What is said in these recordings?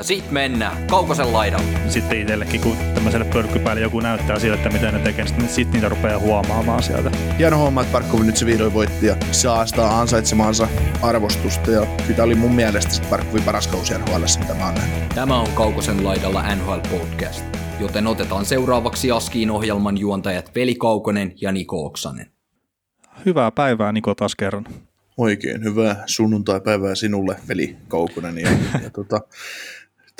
Ja sit mennään Kaukosen laidalle. Sitten itsellekin, kun tämmöiselle pörkkypäälle joku näyttää siltä, että mitä ne tekee, niin sitten niitä rupeaa huomaamaan sieltä. Hieno homma, että Parkkovi nyt se vihdoin voitti ja saa sitä ansaitsemaansa arvostusta. Ja tämä oli mun mielestä se Parkkovin paras kausi NHL, mitä mä oon nähnyt. Tämä on Kaukosen laidalla NHL Podcast, joten otetaan seuraavaksi Askiin ohjelman juontajat Veli Kaukonen ja Niko Oksanen. Hyvää päivää Niko taas kerran. Oikein hyvää sunnuntai-päivää sinulle, Veli Kaukonen. Ja, ja tota,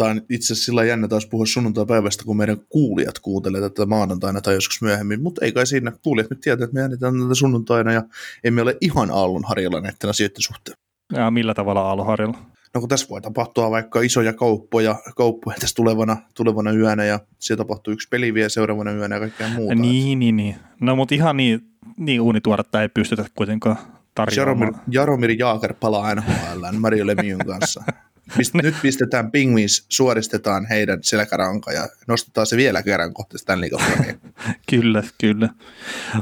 Tämä on itse asiassa sillä jännä taas puhua sunnuntai-päivästä, kun meidän kuulijat kuuntelee tätä maanantaina tai joskus myöhemmin, mutta ei kai siinä kuulijat nyt tietää, että me äänitään tätä sunnuntaina ja emme ole ihan aallonharjalla näiden asioiden suhteen. Ja millä tavalla aallonharjalla? No kun tässä voi tapahtua vaikka isoja kauppoja, kauppoja tässä tulevana, tulevana yönä ja siellä tapahtuu yksi peli vielä seuraavana yönä ja kaikkea muuta. Niin, niin, niin. No mutta ihan niin, niin uunituoretta ei pystytä kuitenkaan tarjoamaan. Jaromir, Jaromir Jaaker palaa NHL Mario Lemieux kanssa. Pist, nyt pistetään pingviins, suoristetaan heidän selkäranka ja nostetaan se vielä kerran kohti Stanley Cupia. kyllä, kyllä.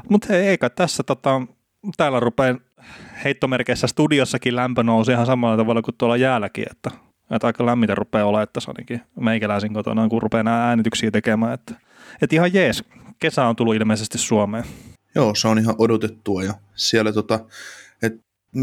Mutta hei, eikä tässä tota, täällä rupeaa heittomerkeissä studiossakin lämpö nousi ihan samalla tavalla kuin tuolla jäälläkin, että, että aika lämmitä rupeaa olla, että se ainakin meikäläisin kotona, kun rupeaa nämä äänityksiä tekemään, että, että ihan jees, kesä on tullut ilmeisesti Suomeen. Joo, se on ihan odotettua ja siellä tota,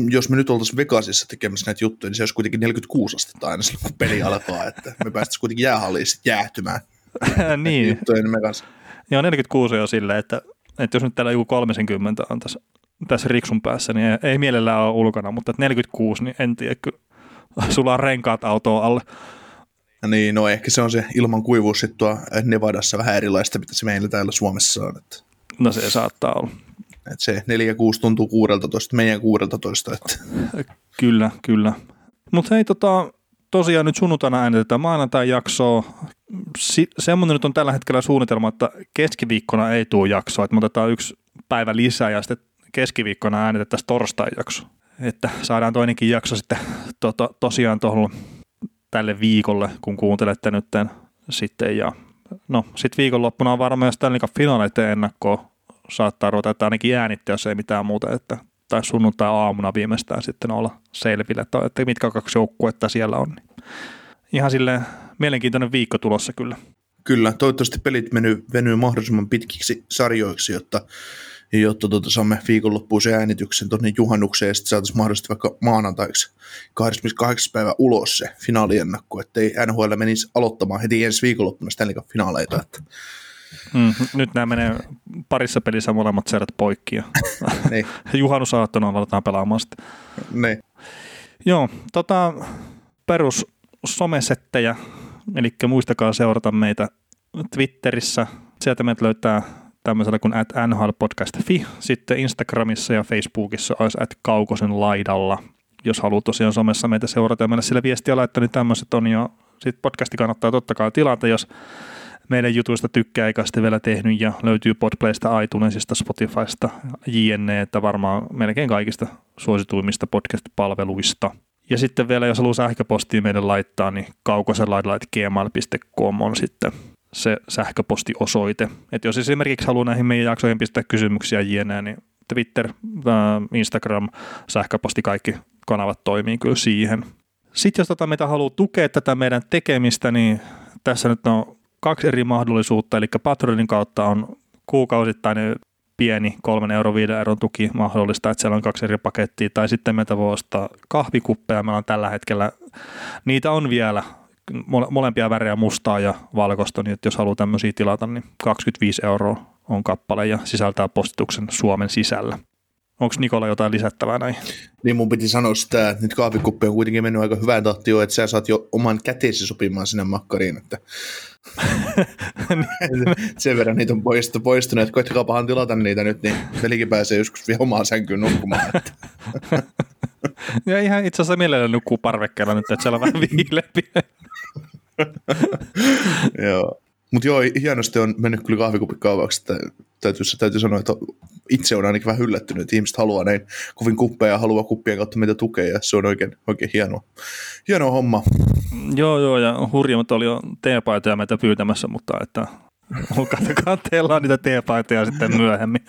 jos me nyt oltaisiin Vegasissa tekemässä näitä juttuja, niin se olisi kuitenkin 46 astetta aina silloin, kun peli alkaa, että me päästäisiin kuitenkin jäähalliin sitten jäähtymään. niin. Juttuja niin kanssa. Joo, 46 on silleen, että, että jos nyt täällä joku 30 on tässä, tässä riksun päässä, niin ei, ei mielellään ole ulkona, mutta 46, niin en tiedä, kyllä sulla on renkaat autoa alle. Niin, no ehkä se on se ilman kuivuus sitten tuo Nevadassa vähän erilaista, mitä se meillä täällä Suomessa on. Että. No se saattaa olla. Et se 4-6 tuntuu 16, meidän 16. Että. Kyllä, kyllä. Mutta hei, tota, tosiaan nyt sunnuntaina äänitetään maanantai-jaksoa. Si- semmoinen nyt on tällä hetkellä suunnitelma, että keskiviikkona ei tule jaksoa, että me otetaan yksi päivä lisää ja sitten keskiviikkona äänitettäisiin torstai-jakso. Että saadaan toinenkin jakso sitten to- to- tosiaan tuohon tälle viikolle, kun kuuntelette nyt sitten. Ja no, sitten viikonloppuna on varmaan Stanley finaaleiden ennakkoa saattaa ruveta, että ainakin äänittää, jos ei mitään muuta, että tai sunnuntai aamuna viimeistään sitten olla selville, että, että mitkä kaksi joukkuetta siellä on. Ihan sille mielenkiintoinen viikko tulossa kyllä. Kyllä, toivottavasti pelit venyy, venyy mahdollisimman pitkiksi sarjoiksi, jotta, jotta tuota, saamme viikonloppuisen äänityksen tuonne juhannukseen ja sitten saataisiin mahdollisesti vaikka maanantaiksi 28. päivä ulos se finaaliennakko, ettei NHL menisi aloittamaan heti ensi viikonloppuna Stanley finaaleita. Että Mm, nyt nämä menee parissa pelissä molemmat serät poikki ja niin. juhannusaattona aletaan pelaamaan sitten. Niin. Joo, tota, perus somesettejä, eli muistakaa seurata meitä Twitterissä. Sieltä meitä löytää tämmöisellä kuin at nhlpodcast.fi. Sitten Instagramissa ja Facebookissa olisi at kaukosen laidalla. Jos haluat tosiaan somessa meitä seurata ja mennä sillä viestiä laittaa, niin tämmöiset on jo. Sitten podcasti kannattaa totta kai tilata, jos meidän jutuista tykkää eikä sitten vielä tehnyt ja löytyy Podplaysta, iTunesista, Spotifysta, JNE, että varmaan melkein kaikista suosituimmista podcast-palveluista. Ja sitten vielä, jos haluaa sähköpostia meidän laittaa, niin kaukoselaidalait.gmail.com on sitten se sähköpostiosoite. Että jos esimerkiksi haluaa näihin meidän jaksoihin pistää kysymyksiä jne, niin Twitter, Instagram, sähköposti, kaikki kanavat toimii kyllä siihen. Sitten jos tota meitä haluaa tukea tätä meidän tekemistä, niin tässä nyt on kaksi eri mahdollisuutta, eli Patronin kautta on kuukausittainen pieni kolmen euro, viiden euron tuki mahdollista, että siellä on kaksi eri pakettia, tai sitten meitä voi ostaa kahvikuppeja, meillä on tällä hetkellä, niitä on vielä, molempia värejä mustaa ja valkoista, niin että jos haluaa tämmöisiä tilata, niin 25 euroa on kappale ja sisältää postituksen Suomen sisällä. Onko Nikola jotain lisättävää näin? Niin mun piti sanoa sitä, että nyt kahvikuppi on kuitenkin mennyt aika hyvään tahtiin jo, että sä saat jo oman käteesi sopimaan sinne makkariin, että sen verran niitä on poistu, poistunut, että koittakaapahan tilata niitä nyt, niin velikin pääsee joskus vielä omaan sänkyyn nukkumaan. Että. ja ihan itse asiassa mielellä nukkuu parvekkeella nyt, että siellä on vähän viileempi. joo. Mutta joo, hienosti on mennyt kyllä kahvikuppi kaupaksi, että täytyy, täytyy sanoa, että itse on ainakin vähän yllättynyt, että ihmiset haluaa näin kovin kuppeja ja haluaa kuppien kautta meitä tukea ja se on oikein, oikein hienoa, hienoa homma. Joo, joo, ja hurjimmat oli jo teepaitoja meitä pyytämässä, mutta että katsellaan niitä teepaitoja sitten myöhemmin.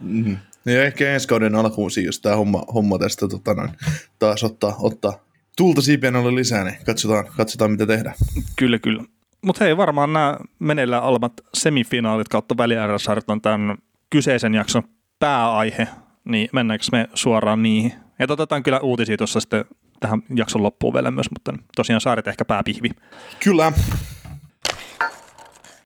Mm-hmm. Ja ehkä ensi kauden alkuun jos tämä homma, homma tästä tota, noin, taas ottaa, ottaa tulta siipien alle lisää, niin katsotaan, katsotaan mitä tehdään. Kyllä, kyllä. Mutta hei, varmaan nämä meneillään olevat semifinaalit kautta väliäräsarjat on tämän kyseisen jakson pääaihe, niin mennäänkö me suoraan niihin? Ja otetaan kyllä uutisia tuossa sitten tähän jakson loppuun vielä myös, mutta tosiaan saaret ehkä pääpihvi. Kyllä.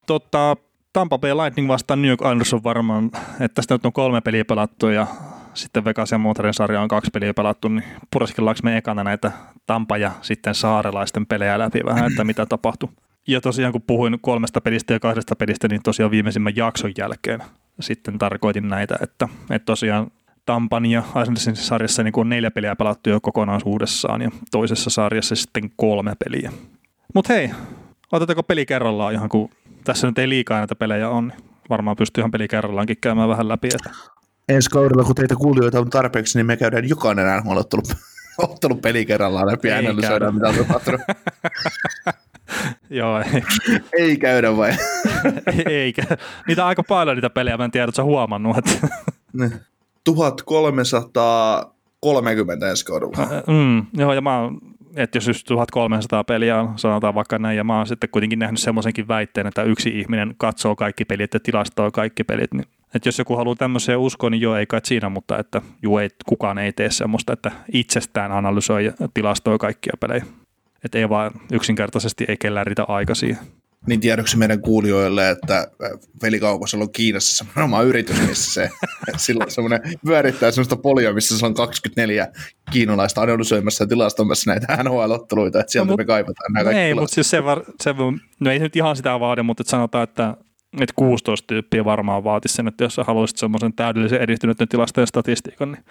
Totta, Tampa Bay Lightning vastaan New York Islanders on varmaan, että tästä nyt on kolme peliä pelattu ja sitten Vegas ja Montrealin sarja on kaksi peliä pelattu, niin pureskellaanko me ekana näitä Tampa ja sitten saarelaisten pelejä läpi vähän, että mitä tapahtui. Ja tosiaan kun puhuin kolmesta pelistä ja kahdesta pelistä, niin tosiaan viimeisimmän jakson jälkeen sitten tarkoitin näitä, että, että tosiaan Tampan ja Islandersin sarjassa niin on neljä peliä pelattu jo kokonaisuudessaan ja toisessa sarjassa sitten kolme peliä. Mutta hei, otetaanko peli kerrallaan ihan kun tässä nyt ei liikaa näitä pelejä on, niin varmaan pystyy ihan peli kerrallaankin käymään vähän läpi. Että. Ensi kaudella, kun teitä kuulijoita on tarpeeksi, niin me käydään jokainen NHL-ottelu ottanut peli kerrallaan läpi ja analysoidaan, mitä on tapahtunut. Joo, ei. ei käydä vai? Eikä. Niitä aika paljon niitä pelejä, mä en tiedä, että huomannut. Että... 1330 ensi kaudella. Mm, joo, ja mä oon että jos just 1300 peliä on, sanotaan vaikka näin, ja mä oon sitten kuitenkin nähnyt semmoisenkin väitteen, että yksi ihminen katsoo kaikki pelit ja tilastoo kaikki pelit, niin että jos joku haluaa tämmöiseen uskoa, niin joo, ei kai siinä, mutta että juu, ei, kukaan ei tee semmoista, että itsestään analysoi ja tilastoi kaikkia pelejä. Että ei vaan yksinkertaisesti ei kellään riitä aika siihen niin tiedoksi meidän kuulijoille, että äh, velikaupassa on Kiinassa semmoinen oma yritys, missä se silloin semmoinen pyörittää semmoista polia, missä se on 24 kiinalaista analysoimassa ja tilastomassa näitä NHL-otteluita, että sieltä no, me kaivataan nämä kaikki Ei, mutta siis se, var, se, no ei nyt ihan sitä vaade, mutta että sanotaan, että että 16 tyyppiä varmaan vaatisi sen, että jos sä haluaisit semmoisen täydellisen edistynyt tilastojen statistiikan, niin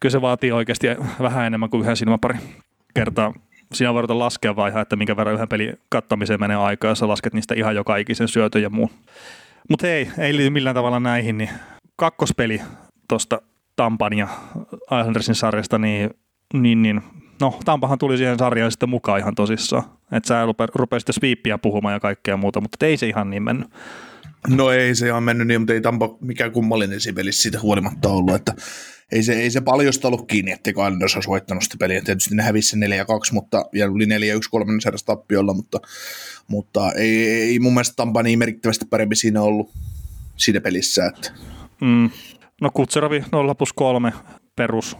kyllä se vaatii oikeasti vähän enemmän kuin yhden silmäpari kertaa siinä voidaan laskea vaihaa, että minkä verran yhden pelin kattamiseen menee aikaa, jos sä lasket niistä ihan joka ikisen syötön ja muun. Mutta ei, ei liity millään tavalla näihin, niin kakkospeli tuosta Tampan ja Islandersin sarjasta, niin, niin, niin no Tampahan tuli siihen sarjaan sitten mukaan ihan tosissaan. Että sä rupeat sitten sweepia puhumaan ja kaikkea muuta, mutta ei se ihan niin mennyt. No ei se ihan mennyt niin, mutta ei Tampa mikään kummallinen siinä pelissä siitä huolimatta ollut, että ei se, ei se paljosta ollut kiinni, etteikö Islanders olisi voittanut sitä peliä. Tietysti ne hävisi 4-2, mutta vielä oli 4-1 kolmannen tappiolla, mutta, mutta ei, ei mun mielestä Tampa niin merkittävästi parempi siinä ollut siinä pelissä. Että. Mm. No Kutseravi 0 plus 3 perus.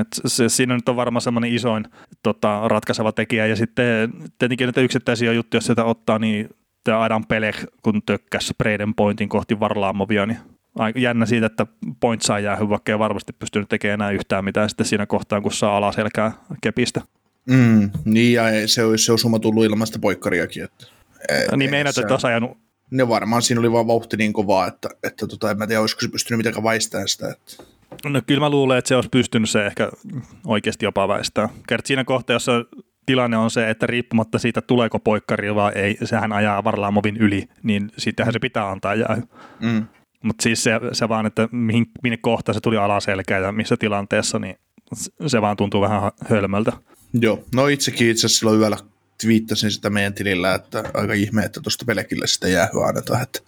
Et se, siinä nyt on varmaan semmoinen isoin tota, ratkaiseva tekijä. Ja sitten tietenkin näitä yksittäisiä juttuja, jos sitä ottaa, niin tämä Adam Pelech, kun tökkäsi Braden Pointin kohti Varlaamovia, niin aika jännä siitä, että point saa jää, vaikka ei varmasti pystynyt tekemään enää yhtään mitään sitten siinä kohtaa, kun saa alaselkää kepistä. Mm, niin, ja se olisi se osuma tullut ilmasta poikkariakin. Että, et, niin meinaat, että olisi ajanut ne varmaan siinä oli vaan vauhti niin kovaa, että, että tota, en mä tiedä, olisiko se pystynyt mitenkään väistämään sitä. Että. No kyllä mä luulen, että se olisi pystynyt se ehkä oikeasti jopa väistämään. Kert siinä kohtaa, jossa tilanne on se, että riippumatta siitä tuleeko poikkari vai ei, sehän ajaa Varlaamovin yli, niin sittenhän se pitää antaa jää. Mm. Mutta siis se, se vaan, että mihin, minne kohta se tuli alaselkään ja missä tilanteessa, niin se vaan tuntuu vähän hölmöltä. Joo, no itsekin itse asiassa silloin yöllä viittasin sitä meidän tilillä, että aika ihme, että tuosta pelkille sitä jäähyä annetaan. Että,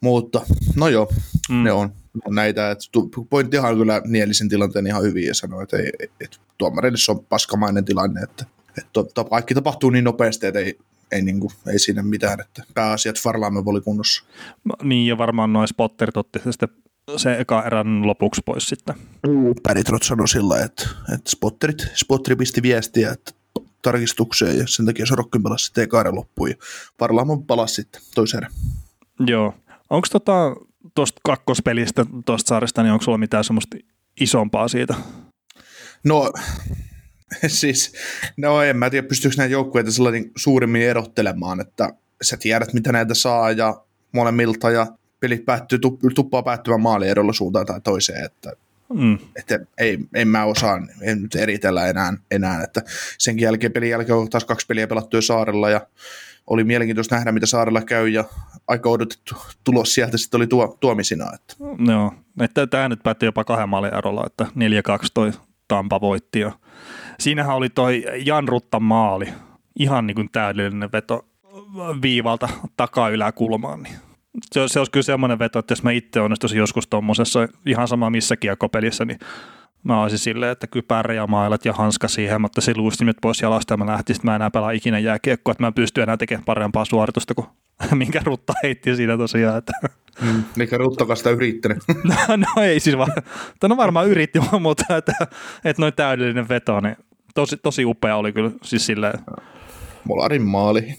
mutta no joo, mm. ne on, näitä. Että pointtihan kyllä nielisen tilanteen ihan hyvin ja sanoi, että, ei, että tuomarille se on paskamainen tilanne, että, että to, kaikki tapahtuu niin nopeasti, että ei, ei, niin kuin, ei siinä mitään, että pääasiat Farlaamme oli kunnossa. No, niin, ja varmaan noin spotterit otti sitten se eka erän lopuksi pois sitten. Päritrot sanoi sillä, että, että spotterit, spotteri pisti viestiä, että tarkistukseen ja sen takia Sorokkin pelasi sitten eka erän loppuun ja Farlaamo palasi sitten toisen erän. Joo. Onko tota, tuosta kakkospelistä tuosta saaresta, niin onko sulla mitään semmoista isompaa siitä? No siis, no en mä tiedä, pystyykö näitä joukkueita sellainen suurimmin erottelemaan, että sä tiedät, mitä näitä saa ja molemmilta ja pelit päättyy, tuppaa päättymään maalierolla suuntaan tai toiseen, että Mm. Että ei, en mä osaa en nyt eritellä enää, enää, että senkin jälkeen pelin jälkeen on taas kaksi peliä pelattu saarella ja oli mielenkiintoista nähdä, mitä saarella käy, ja aika odotettu tulos sieltä sitten oli tuo, tuomisina. Että. Joo, että tämä nyt päättyi jopa kahden maalin erolla, että 4-2 toi Tampa voitti. Ja siinähän oli toi Jan Ruttan maali, ihan niin kuin täydellinen veto viivalta takaa yläkulmaan. Niin se, se olisi kyllä semmoinen veto, että jos mä itse onnistuisin joskus tuommoisessa ihan sama missä kiekkopelissä, niin mä olisin silleen, että kypärä ja mailat ja hanska siihen, mutta se luistimet pois jalasta ja mä lähtisin, että mä enää pelaa ikinä jääkiekkoa, että mä en pysty enää tekemään parempaa suoritusta kuin minkä Rutta heitti siinä tosiaan. Että. Mm, eikä Ruttakaan sitä yrittänyt. no, no, ei siis vaan, no varmaan yritti, mutta että, että noin täydellinen veto, niin tosi, tosi upea oli kyllä siis silleen. Molarin maali.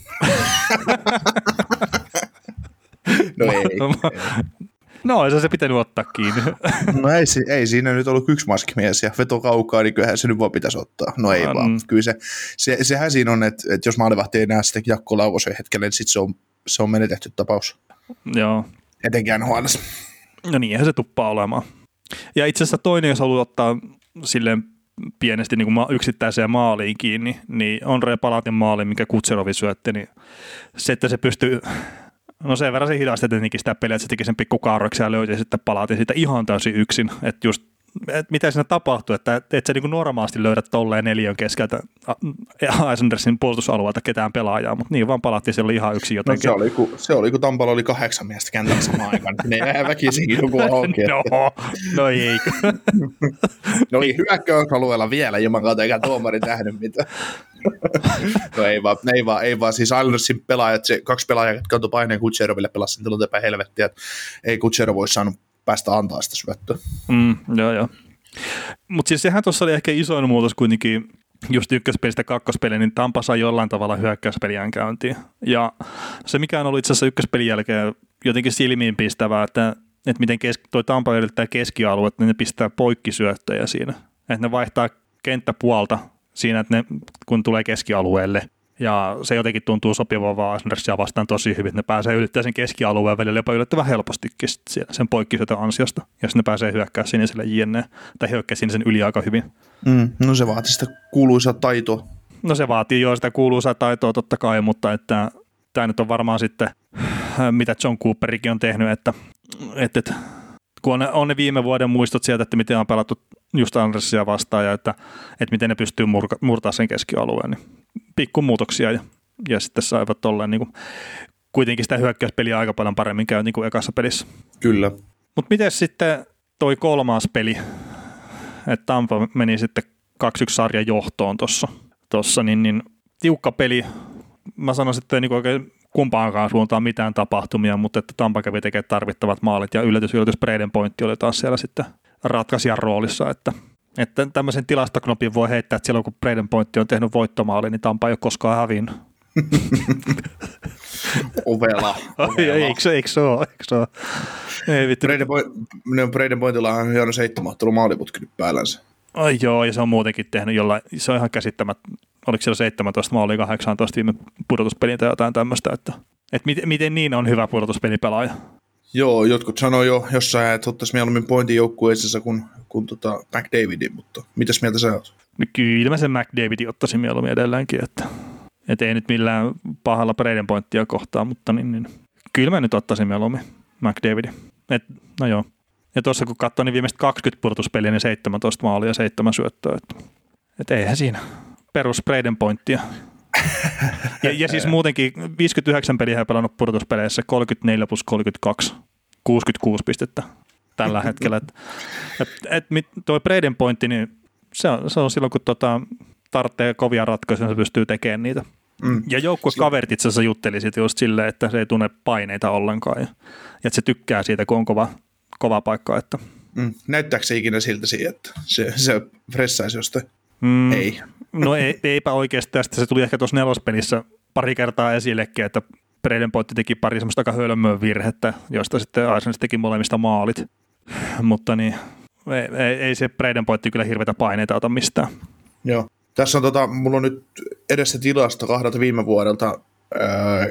no ei. No, ei se pitänyt ottaa kiinni. No ei, ei siinä nyt ollut yksi maskimies ja veto kaukaa, niin kyllähän se nyt vaan pitäisi ottaa. No ei mm. vaan. Kyllä se, se, sehän siinä on, että, että jos maalivahti ei näe sitä jakkoa lauvosen hetkellä, niin sitten se on, se on menetetty tapaus. Joo. Etenkään huolessa. No niinhän se tuppaa olemaan. Ja itse asiassa toinen, jos haluaa ottaa silleen pienesti niin kuin yksittäiseen maaliin kiinni, niin on Palatin maali, mikä Kutserovi syötti, niin se, että se pystyy No sen verran se hidasti tietenkin sitä peliä, että se teki sen pikku kaarroksi ja löyti sitten palaatin siitä ihan täysin yksin. Että just että mitä siinä tapahtui, että et sä niin normaalisti löydät tolleen neljön keskeltä Eisendersin puolustusalueelta ketään pelaajaa, mutta niin vaan palattiin siellä ihan yksi no jotenkin. No se oli, kun, se oli, kun Tampalla oli kahdeksan miestä kentällä samaan aikaan, niin ne jää väkisinkin joku auki. no, no ei. no ei hyökkäysalueella vielä, jumakauta, eikä tuomari tähnyt mitään. no ei vaan, ei vaan, ei vaan. siis Islandersin pelaajat, se kaksi pelaajaa, jotka kantoi paineen Kutseroville pelasi sen tilanteen helvettiä, että ei Kutserov voi saanut päästä antaa sitä syöttöä. Mm, joo, joo. Mutta siis sehän tuossa oli ehkä isoin muutos kuitenkin just ykköspelistä kakkospeliin, niin Tampa sai jollain tavalla hyökkäyspeliään käyntiin. Ja se, mikä on ollut itse asiassa ykköspelin jälkeen jotenkin silmiin pistävää, että, että miten kes, toi Tampa yrittää keskialue, niin ne pistää poikkisyöttöjä siinä. Että ne vaihtaa kenttäpuolta siinä, että ne, kun tulee keskialueelle, ja se jotenkin tuntuu sopivan vaan Islandersia vastaan tosi hyvin, että ne pääsee ylittämään sen keskialueen välillä jopa yllättävän helpostikin siellä sen poikkisyötön ansiosta, jos ne pääsee hyökkää siniselle JNE, tai hyökkää sinisen yli aika hyvin. Mm, no se vaatii sitä kuuluisaa taitoa. No se vaatii jo sitä kuuluisaa taitoa totta kai, mutta että tämä nyt on varmaan sitten, mitä John Cooperikin on tehnyt, että, että, että kun on ne, on ne viime vuoden muistot sieltä, että miten on pelattu just Andersia vastaan ja että, että miten ne pystyy murka, murtaa sen keskialueen, niin pikkumuutoksia ja, ja sitten saivat tolleen niin kuin, kuitenkin sitä hyökkäyspeliä aika paljon paremmin käy niin kuin ekassa pelissä. Kyllä. Mutta miten sitten toi kolmas peli, että Tampa meni sitten 2-1 sarjan johtoon tuossa, tossa, niin, niin tiukka peli. Mä sanoisin, että ei niin oikein kumpaankaan suuntaan mitään tapahtumia, mutta että Tampa kävi tekemään tarvittavat maalit ja yllätys, yllätys Braden Pointti oli taas siellä sitten ratkaisijan roolissa, että että tämmöisen tilastoknopin voi heittää, että silloin kun Braden Point on tehnyt voittomaali, niin Tampa ei ole koskaan hävinnyt. ovela. ovela. eikö, se, eikö se ole? Eikö se ole? Ei vittu. Braden, Point, Braden Pointilla on hieno seitsemäottelu maaliputki nyt päällänsä. Ai joo, ja se on muutenkin tehnyt jollain, se on ihan käsittämät, oliko siellä 17 maalia 18 viime pudotuspelin tai jotain tämmöistä, että, että miten, miten niin on hyvä pudotuspelipelaaja? Joo, jotkut sanoo jo jossain, että ottaisi mieluummin pointin joukkueessa kuin, kuin tota McDavidin, mutta mitäs mieltä sä oot? No kyllä mä sen McDavidin ottaisin mieluummin edelleenkin, että, että ei nyt millään pahalla Braden pointtia kohtaa, mutta niin, niin. kyllä mä nyt ottaisin mieluummin McDavidin. Et, no joo. Ja tuossa kun katsoin, niin viimeiset 20 pudotuspeliä, niin 17 maalia ja 7 syöttöä. Että, että eihän siinä perus Braden pointtia. ja, ja siis muutenkin 59 peliä pelannut pudotuspeleissä, 34 plus 32, 66 pistettä tällä hetkellä. Et, et, et, toi Braden pointti, niin se on, se on silloin, kun tota, tarvitsee kovia ratkaisuja, se pystyy tekemään niitä. Mm. Ja joukkuekaverit itse asiassa jutteli siitä just silleen, että se ei tunne paineita ollenkaan ja, ja että se tykkää siitä, kun on kova, kova paikka. Että. Mm. Näyttääkö se ikinä siltä siitä, että se, se fressaisi jostain? Mm. Ei. No ei, eipä oikeasti tästä. Se tuli ehkä tuossa nelospelissä pari kertaa esillekin, että Braden Point teki pari semmoista aika hölmöä virhettä, josta sitten Islanders teki molemmista maalit. Mutta niin, ei, ei, ei se Braden Point kyllä hirveitä paineita ota mistään. Joo. Tässä on tota, mulla on nyt edessä tilasta kahdelta viime vuodelta ää,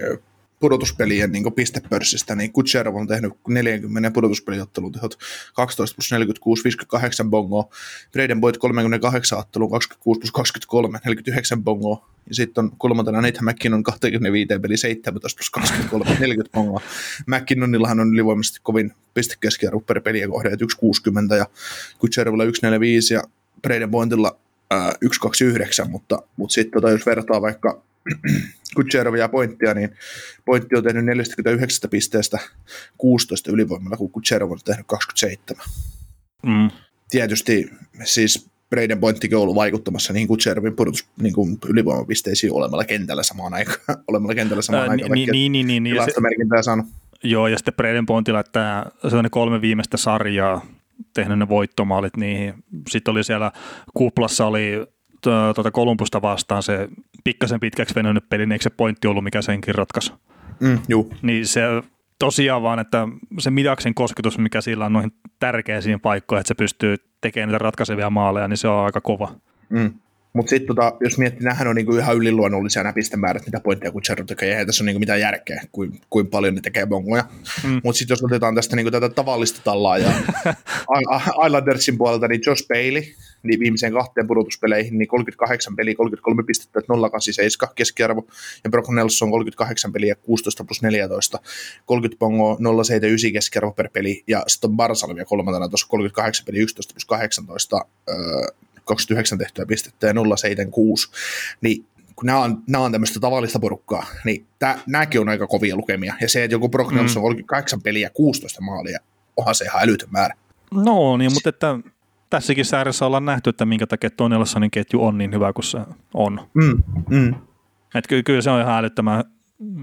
pudotuspelien niin pistepörssistä, niin Kutserov on tehnyt 40 pudotuspeliottelun tehot 12 plus 46, 58 bongoa, Braden Boyd 38 ottelun 26 plus 23, 49 bongoa, ja sitten on kolmantena Nathan McKinnon 25 peli 17 plus 23, 40 bongoa. McKinnonillahan on ylivoimaisesti kovin pistekeskiarvo per peliä kohde, 1,60 ja Kutserovilla 1,45 ja Braden Boydilla 1,29, mutta, mutta sitten tota, jos vertaa vaikka Kutserovia pointtia, niin pointti on tehnyt 49 pisteestä 16 ylivoimalla, kun Kutserov on tehnyt 27. Mm. Tietysti siis Braden Pointtikin on ollut vaikuttamassa niin Kutserovin pudotus niin kuin ylivoimapisteisiin olemalla kentällä samaan aikaan. olemalla kentällä samaan aikaan. Niin, niin, niin, niin, niin. Tilastomerkintää saanut. Joo, ja sitten Braden Pointilla tämä sellainen kolme viimeistä sarjaa tehnyt ne voittomaalit niihin. Sitten oli siellä kuplassa oli tuota Kolumbusta vastaan se pikkasen pitkäksi venynyt peli, niin eikö se pointti ollut, mikä senkin ratkaisi? Mm, juu. Niin se tosiaan vaan, että se midaksen kosketus, mikä sillä on noihin tärkeisiin paikkoihin, että se pystyy tekemään niitä ratkaisevia maaleja, niin se on aika kova. Mm. Mutta sitten tota, jos miettii, nämähän on niinku ihan yliluonnollisia nämä pistemäärät, mitä pointteja Jarro tekee, eihän tässä ole niinku mitään järkeä, kuin, kuin paljon ne tekee bongoja. Mm. Mutta sitten jos otetaan tästä niinku tätä tavallista tallaa ja Islandersin puolelta, niin Josh Bailey, niin viimeiseen kahteen pudotuspeleihin, niin 38 peliä, 33 pistettä, 087 keskiarvo, ja Brock Nelson 38 peliä, 16 plus 14, 30 bongoa, 079 keskiarvo per peli, ja sitten on Barsalvia kolmantena tuossa 38 peliä, 11 plus 18, öö, 29 tehtyä pistettä ja 076, niin kun nämä on, nämä on tämmöistä tavallista porukkaa, niin tää, nämäkin on aika kovia lukemia. Ja se, että joku Brock mm. on 38 peliä 16 maalia, onhan se ihan älytön määrä. No niin, mutta että tässäkin säädössä ollaan nähty, että minkä takia tuo Nelsonin ketju on niin hyvä kuin se on. Mm, mm. Että kyllä, kyllä se on ihan älyttömän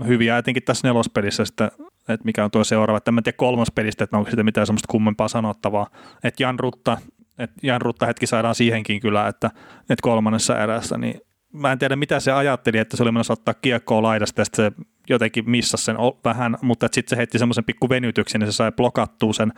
hyviä, etenkin tässä nelospelissä, että, että mikä on tuo seuraava. Että en tiedä kolmospelistä, että onko siitä mitään semmoista kummempaa sanottavaa. Että Jan Rutta että Jan Rutta hetki saadaan siihenkin kyllä, että, että kolmannessa erässä, niin mä en tiedä mitä se ajatteli, että se oli menossa ottaa kiekkoa laidasta ja se jotenkin missasi sen vähän, mutta sitten se heitti semmoisen pikku venytyksen niin se sai blokattua sen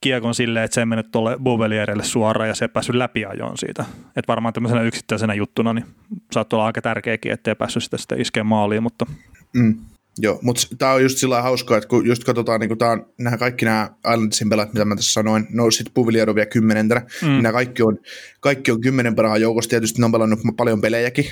kiekon silleen, että se ei mennyt tuolle Bouvelierille suoraan ja se ei päässyt läpi ajoon siitä. Että varmaan tämmöisenä yksittäisenä juttuna niin saattoi olla aika tärkeäkin, ettei päässyt sitä sitten iskeä maaliin, mutta mm. Joo, mutta tämä on just sillä hauskaa, että kun just katsotaan, niin tämä on, nämä kaikki nämä Islandsin pelat, mitä mä tässä sanoin, no sitten Puviliedo vielä kymmenentenä, mm. niin nämä kaikki on, kaikki on kymmenen parhaan joukosta, tietysti ne on pelannut paljon pelejäkin,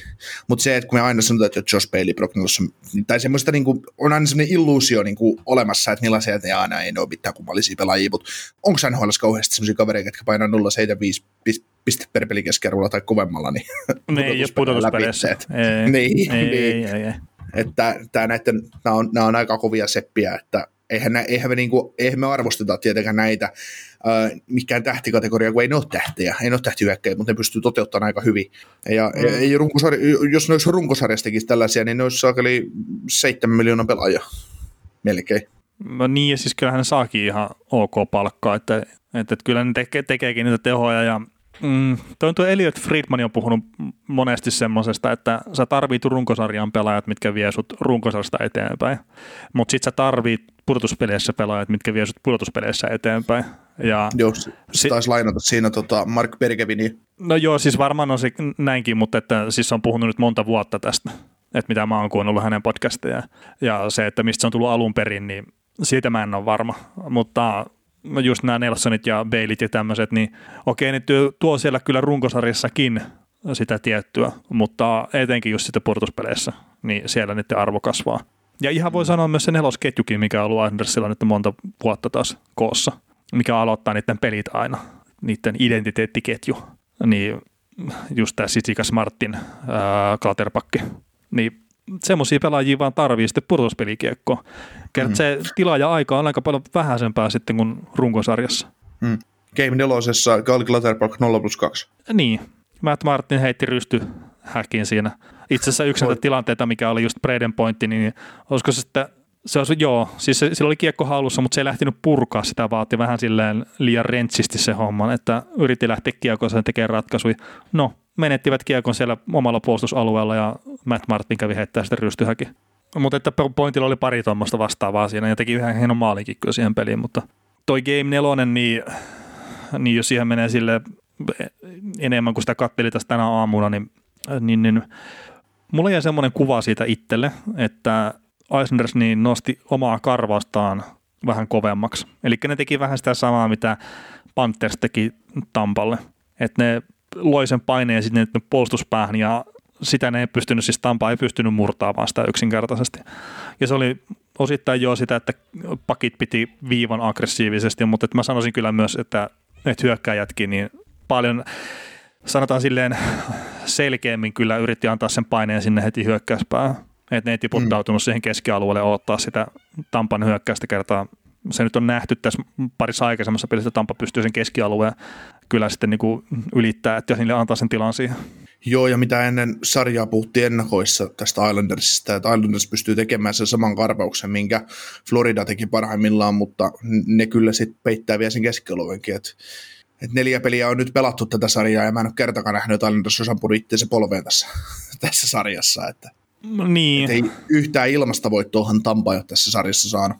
mutta se, että kun me aina sanotaan, että Josh Bailey, Brock Nelson, tai semmoista niin kuin, on aina semmoinen illuusio niin kuin olemassa, että millaisia, että aina ei ole mitään kummallisia pelaajia, mutta onko NHL kauheasti semmoisia kavereita, jotka painaa 0,75 piste per peli keskiarvolla tai kovemmalla, niin ne ei ole pudotuspeleissä. Ei, niin, ei, niin. ei, ei, ei. Että tämä näiden, nämä, on, nämä on aika kovia seppiä, että eihän, eihän, me, niinku, eihän me arvosteta tietenkään näitä äh, mikään tähtikategoria, kun ei ne ole tähtejä, ei ne ole tähtihyökkäjä, mutta ne pystyy toteuttamaan aika hyvin. Ja mm. ei runkosarja, jos ne olisi runkosarjassa tällaisia, niin ne olisi saakeli 7 miljoonaa pelaajaa melkein. No niin, ja siis kyllähän ne saakin ihan ok palkkaa, että, että, että kyllä ne teke, tekeekin niitä tehoja ja Mm, toi, tuo Elliot Friedman on puhunut monesti semmoisesta, että sä tarvit runkosarjan pelaajat, mitkä vie sut runkosarjasta eteenpäin, mutta sit sä tarvit pudotuspeleissä pelaajat, mitkä vie sut pudotuspeleissä eteenpäin. Ja joo, se si- taisi lainata siinä tota Mark Bergevini. No joo, siis varmaan on se näinkin, mutta että siis on puhunut nyt monta vuotta tästä, että mitä mä oon kuunnellut hänen podcasteja. Ja se, että mistä se on tullut alun perin, niin siitä mä en ole varma, mutta just nämä Nelsonit ja Bailit ja tämmöiset, niin okei, ne tuo siellä kyllä runkosarjassakin sitä tiettyä, mutta etenkin just sitten purtuspeleissä, niin siellä niiden arvo kasvaa. Ja ihan voi sanoa myös se nelosketjukin, mikä on ollut Andersilla nyt monta vuotta taas koossa, mikä aloittaa niiden pelit aina, niiden identiteettiketju. Niin just tämä Sisikas Martin, Klaterpakki, niin semmoisia pelaajia vaan tarvii sitten pudotuspelikiekkoa. Mm. Se tila ja aika on aika paljon vähäisempää sitten kuin runkosarjassa. Mm. Game nelosessa Gal Clutterbuck 0 plus 2. Niin. Matt Martin heitti rysty häkin siinä. Itse asiassa yksi näitä tilanteita, mikä oli just Braden Pointti, niin olisiko se sitten se olisi, joo, siis se, sillä oli kiekko hallussa, mutta se ei lähtenyt purkaa sitä, vaati vähän silleen liian rentsisti se homman, että yritti lähteä kiekoon tekemään ratkaisuja. No, menettivät kiekon siellä omalla puolustusalueella ja Matt Martin kävi heittää sitten rystyhäkin. Mutta että pointilla oli pari tuommoista vastaavaa siinä ja teki yhden hienon maalinkin kyllä siihen peliin, mutta toi Game 4, niin, niin jos siihen menee sille enemmän kuin sitä katteli tästä tänä aamuna, niin, niin, niin mulla jäi semmoinen kuva siitä itselle, että Islanders niin nosti omaa karvaustaan vähän kovemmaksi. Eli ne teki vähän sitä samaa, mitä Panthers teki Tampalle. Että ne loi sen paineen sitten puolustuspäähän ja sitä ne ei pystynyt, siis Tampa ei pystynyt murtaamaan sitä yksinkertaisesti. Ja se oli osittain jo sitä, että pakit piti viivan aggressiivisesti, mutta että mä sanoisin kyllä myös, että, että hyökkäjätkin niin paljon, sanotaan silleen selkeämmin kyllä yritti antaa sen paineen sinne heti hyökkäyspäähän. Että ne ei tiputtautunut mm. siihen keskialueelle odottaa sitä Tampan hyökkäystä kertaa. Se nyt on nähty tässä parissa aikaisemmassa pelissä, että Tampa pystyy sen keskialueen kyllä sitten niin kuin ylittää, että niille antaa sen tilan siihen. Joo, ja mitä ennen sarjaa puhuttiin ennakoissa tästä Islandersista, että Islanders pystyy tekemään sen saman karvauksen, minkä Florida teki parhaimmillaan, mutta ne kyllä sitten peittää vielä sen keskialueenkin, että et neljä peliä on nyt pelattu tätä sarjaa, ja mä en ole kertakaan nähnyt, että Islanders on sampunut itseänsä polveen tässä, tässä sarjassa, että niin. et ei yhtään ilmasta voittoahan Tampa jo tässä sarjassa saanut.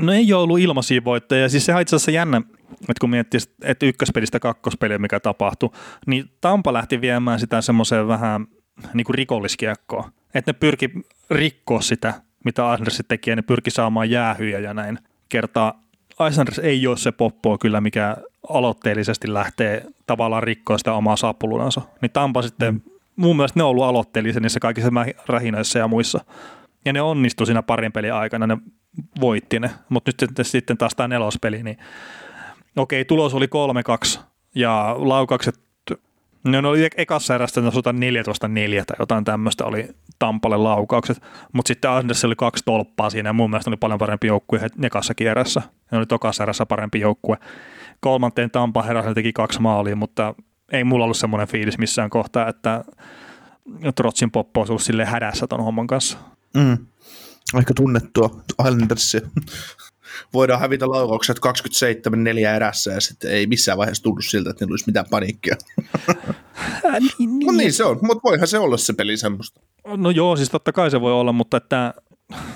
No ei ole ollut ilmaisia voittoja. Siis se on itse asiassa jännä, että kun miettii, että ykköspelistä kakkospeliä, mikä tapahtui, niin Tampa lähti viemään sitä semmoiseen vähän niin kuin rikolliskiekkoa. Että ne pyrki rikkoa sitä, mitä Islanders teki, ja ne pyrki saamaan jäähyjä ja näin. Kertaa Islanders ei ole se poppo kyllä, mikä aloitteellisesti lähtee tavallaan rikkoa sitä omaa saapulunansa. Niin Tampa sitten, mun mielestä ne on ollut aloitteellisia niissä kaikissa rähinöissä ja muissa. Ja ne onnistu siinä parin pelin aikana, ne voitti ne. Mutta nyt sitten, taas tämä nelospeli, niin okei, tulos oli 3-2 ja laukaukset, ne oli ekassa erästä 14-4 tai jotain tämmöistä oli Tampalle laukaukset, mutta sitten Anders oli kaksi tolppaa siinä ja mun mielestä oli paljon parempi joukkue nekassa kierrässä. Ne oli tokassa erässä parempi joukkue. Kolmanteen Tampa herässä teki kaksi maalia, mutta ei mulla ollut semmoinen fiilis missään kohtaa, että Trotsin poppo olisi ollut hädässä ton homman kanssa. Mm. Aika tunnettua Islandersia. Voidaan hävitä laukaukset 27-4 erässä ja sitten ei missään vaiheessa tunnu siltä, että niillä olisi mitään paniikkia. Äh, niin, niin. no niin se on, mutta voihan se olla se peli semmoista. No joo, siis totta kai se voi olla, mutta että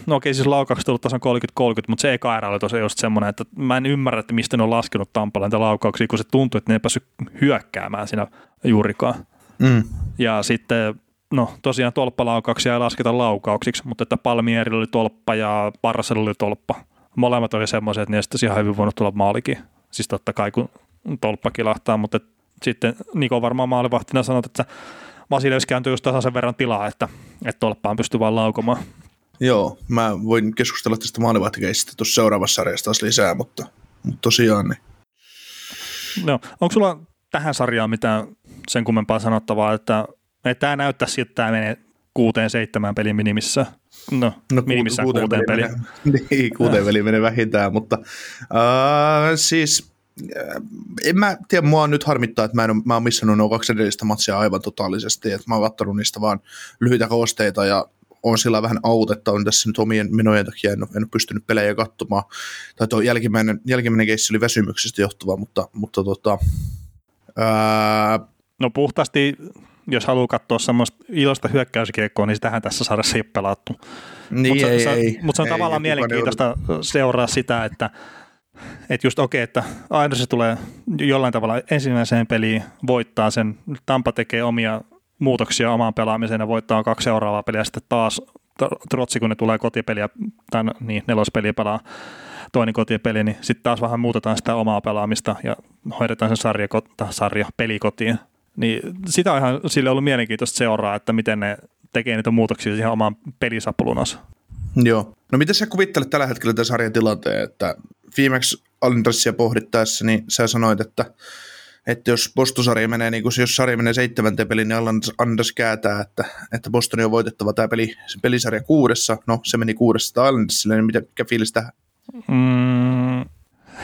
No okei, siis laukaukset tullut tasan 30-30, mutta se eka erä oli tosiaan just semmoinen, että mä en ymmärrä, että mistä ne on laskenut Tampalle niitä laukauksia, kun se tuntuu, että ne ei päässyt hyökkäämään siinä juurikaan. Mm. Ja sitten no tosiaan tolppalaukauksia ei lasketa laukauksiksi, mutta että Palmierilla oli tolppa ja Parrasella oli tolppa. Molemmat oli semmoisia, että niistä ihan hyvin voinut tulla maalikin. Siis totta kai kun tolppa kilahtaa, mutta sitten Niko varmaan maalivahtina sanoi, että Vasilevs kääntyy just tasan sen verran tilaa, että, että tolppaan pystyy vaan laukomaan. Joo, mä voin keskustella tästä maalivahtikeisistä tuossa seuraavassa sarjassa taas lisää, mutta, mutta tosiaan niin. No, onko sulla tähän sarjaan mitään sen kummempaa sanottavaa, että tämä näyttää siltä, että tämä menee kuuteen seitsemän pelin minimissä. No, no minimissään kuuteen, kuuteen peliin. Menee, niin, kuuteen peliin menee vähintään, mutta uh, siis äh, en mä tiedä, mua nyt harmittaa, että mä, en, mä oon missannut nuo kaksi edellistä matsia aivan totaalisesti, että mä oon kattonut niistä vaan lyhyitä koosteita ja on sillä vähän autetta, on tässä nyt omien menojen takia, en ole, en ole pystynyt pelejä katsomaan, tai tuo jälkimmäinen, jälkimmäinen keissi oli väsymyksestä johtuva, mutta, mutta tota, ää... No puhtaasti jos haluaa katsoa semmoista iloista hyökkäyskiekkoa, niin sitähän tässä sarjassa ei ole pelattu. Niin, Mut ei, se, ei, Mutta se on ei, tavallaan ei, mielenkiintoista joudut. seuraa sitä, että että just okei, okay, että aina se tulee jollain tavalla ensimmäiseen peliin, voittaa sen, Tampa tekee omia muutoksia omaan pelaamiseen ja voittaa kaksi seuraavaa peliä, sitten taas trotsi, kun ne tulee kotipeliä, tai niin, nelospeliä pelaa toinen kotipeli, niin sitten taas vähän muutetaan sitä omaa pelaamista ja hoidetaan sen sarja, sarja peli kotiin. Niin sitä on ihan sille ollut mielenkiintoista seuraa, että miten ne tekee niitä muutoksia siihen omaan pelisapulunansa. Joo. No miten sä kuvittelet tällä hetkellä tämän sarjan tilanteen, että viimeksi Alindressia pohdittaessa, niin sä sanoit, että, että jos Boston-sarja menee, niin jos sarja menee seitsemänteen peliin, niin Anders kääntää, että, että Boston on voitettava tämä peli, se pelisarja kuudessa. No, se meni kuudessa Islandersille, niin mikä fiilis tähän? Mm,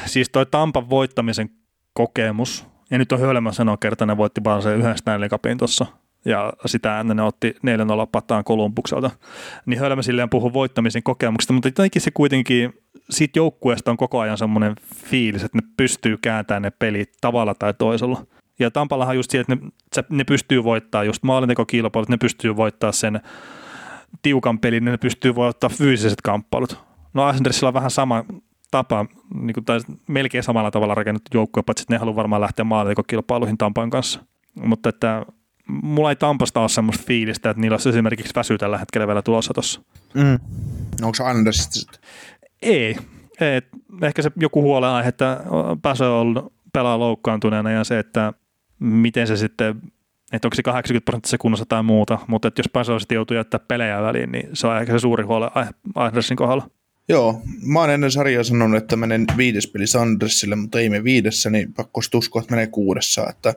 siis toi Tampan voittamisen kokemus ja nyt on hölmä sanoa kerta, ne voitti vaan se yhden Stanley Cupin tuossa ja sitä ennen ne otti 4-0 pataan Kolumbukselta. Niin hölmä silleen puhuu voittamisen kokemuksesta, mutta jotenkin se kuitenkin siitä joukkueesta on koko ajan semmoinen fiilis, että ne pystyy kääntämään ne pelit tavalla tai toisella. Ja Tampallahan just siitä, että ne, ne pystyy voittaa just maalintekokilpailut, ne pystyy voittaa sen tiukan pelin, ne pystyy voittaa fyysiset kamppailut. No Islandersilla on vähän sama tapa, niin kuin, tai melkein samalla tavalla rakennettu joukkue, paitsi että ne haluaa varmaan lähteä maalikokilpailuihin Tampan kanssa. Mutta että mulla ei Tampasta ole semmoista fiilistä, että niillä olisi esimerkiksi väsy tällä hetkellä vielä tulossa tuossa. Mm. Onko se Andersista sitten? Ei. Ei. Ehkä se joku huolenaihe, että Paso on pelaa loukkaantuneena ja se, että miten se sitten, että onko se 80 prosenttia kunnossa tai muuta, mutta että jos Paso sitten joutuu jättää pelejä väliin, niin se on ehkä se suuri huole Andersin kohdalla. Joo, mä oon ennen sarjaa sanonut, että menen viides peli Sandersille, mutta ei me viidessä, niin pakko uskoa, että menee kuudessa. Että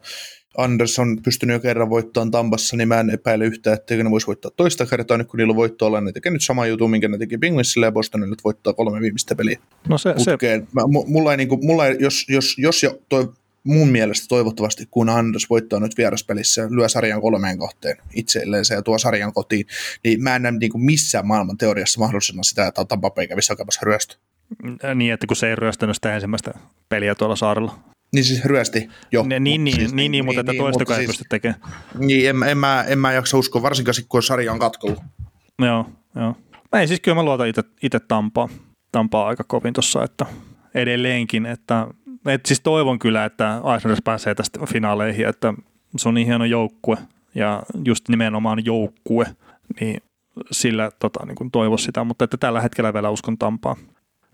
Anders on pystynyt jo kerran voittamaan Tampassa, niin mä en epäile yhtään, että ne voisi voittaa toista kertaa, nyt kun niillä on voitto olla, ne tekee nyt sama juttu, minkä ne teki Penguinsille ja Bostonille, että voittaa kolme viimeistä peliä. No se, se... Mä, mulla ei, niin kuin, mulla ei, jos, jos, jos jo toi, mun mielestä toivottavasti, kun Anders voittaa nyt vieraspelissä, lyö sarjan kolmeen kohteen itselleensä ja tuo sarjan kotiin, niin mä en näe niin kuin missään maailman teoriassa mahdollisena sitä, että Tampa Bay kävisi hakemassa ryöstö. Niin, että kun se ei ryöstänyt sitä ensimmäistä peliä tuolla saarella. Niin siis ryösti, jo. Ne, niin, niin, siis, niin, niin, mutta niin, että toista niin, ei siis, pysty tekemään. Niin, en, en, mä, en mä jaksa uskoa, varsinkaan kun sarja on katkolla. Joo, joo. Ei siis kyllä mä luotan itse Tampaa, Tampaa aika kovin tuossa, että edelleenkin, että et siis toivon kyllä, että Islanders pääsee tästä finaaleihin, että se on niin hieno joukkue ja just nimenomaan joukkue, niin sillä tota, niin kuin toivo sitä, mutta että tällä hetkellä vielä uskon Tampaa.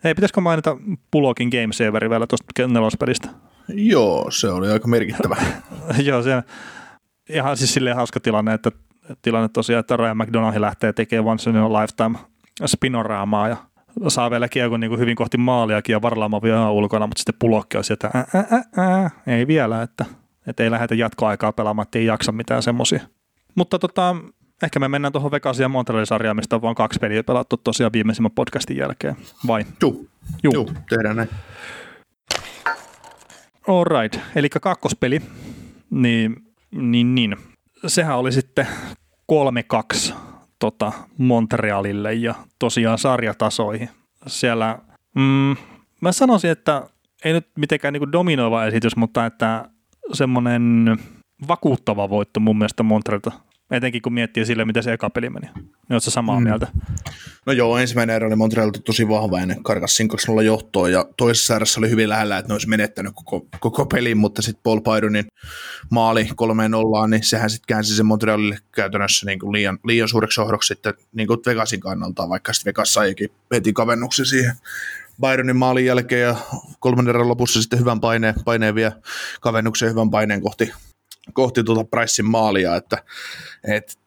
Hei, pitäisikö mainita Pulokin Game Saveri vielä tuosta nelospelistä? Joo, se oli aika merkittävä. Joo, se ihan siis silleen hauska tilanne, että tilanne tosiaan, että Ryan McDonald lähtee tekemään once in a lifetime spinoraamaa ja saa vielä kiekon niin kuin hyvin kohti maaliakin ja varlaama vielä ulkona, mutta sitten pulokki on sieltä, ää, ää, ää, ei vielä, että, että ei lähdetä jatkoaikaa pelaamaan, että ei jaksa mitään semmoisia. Mutta tota, ehkä me mennään tuohon Vegasin ja Montrealin sarjaan, mistä on vain kaksi peliä pelattu tosiaan viimeisimmän podcastin jälkeen, vai? Juu, Juu. Juu tehdään näin. Alright, eli kakkospeli, niin, niin, niin. sehän oli sitten 3-2 tota Montrealille ja tosiaan sarjatasoihin. Siellä, mm, mä sanoisin, että ei nyt mitenkään niin dominoiva esitys, mutta että semmoinen vakuuttava voitto mun mielestä Montrealta Etenkin kun miettii sille, miten se eka peli meni. Niin oletko samaa mm. mieltä? No joo, ensimmäinen erä oli Montrealta tosi vahva ennen karkassin 2 johtoa ja toisessa erässä oli hyvin lähellä, että ne olisi menettänyt koko, koko pelin, mutta sitten Paul Byronin maali kolmeen nollaan, niin sehän sitten käänsi sen Montrealille käytännössä niin kuin liian, liian suureksi ohdoksi sitten niin kuin Vegasin kannalta, vaikka sitten Vegas saikin heti kavennuksen siihen Byronin maalin jälkeen ja kolmannen erän lopussa sitten hyvän paineen, paineen vielä kavennuksen hyvän paineen kohti, kohti tuota Pricein maalia, että et,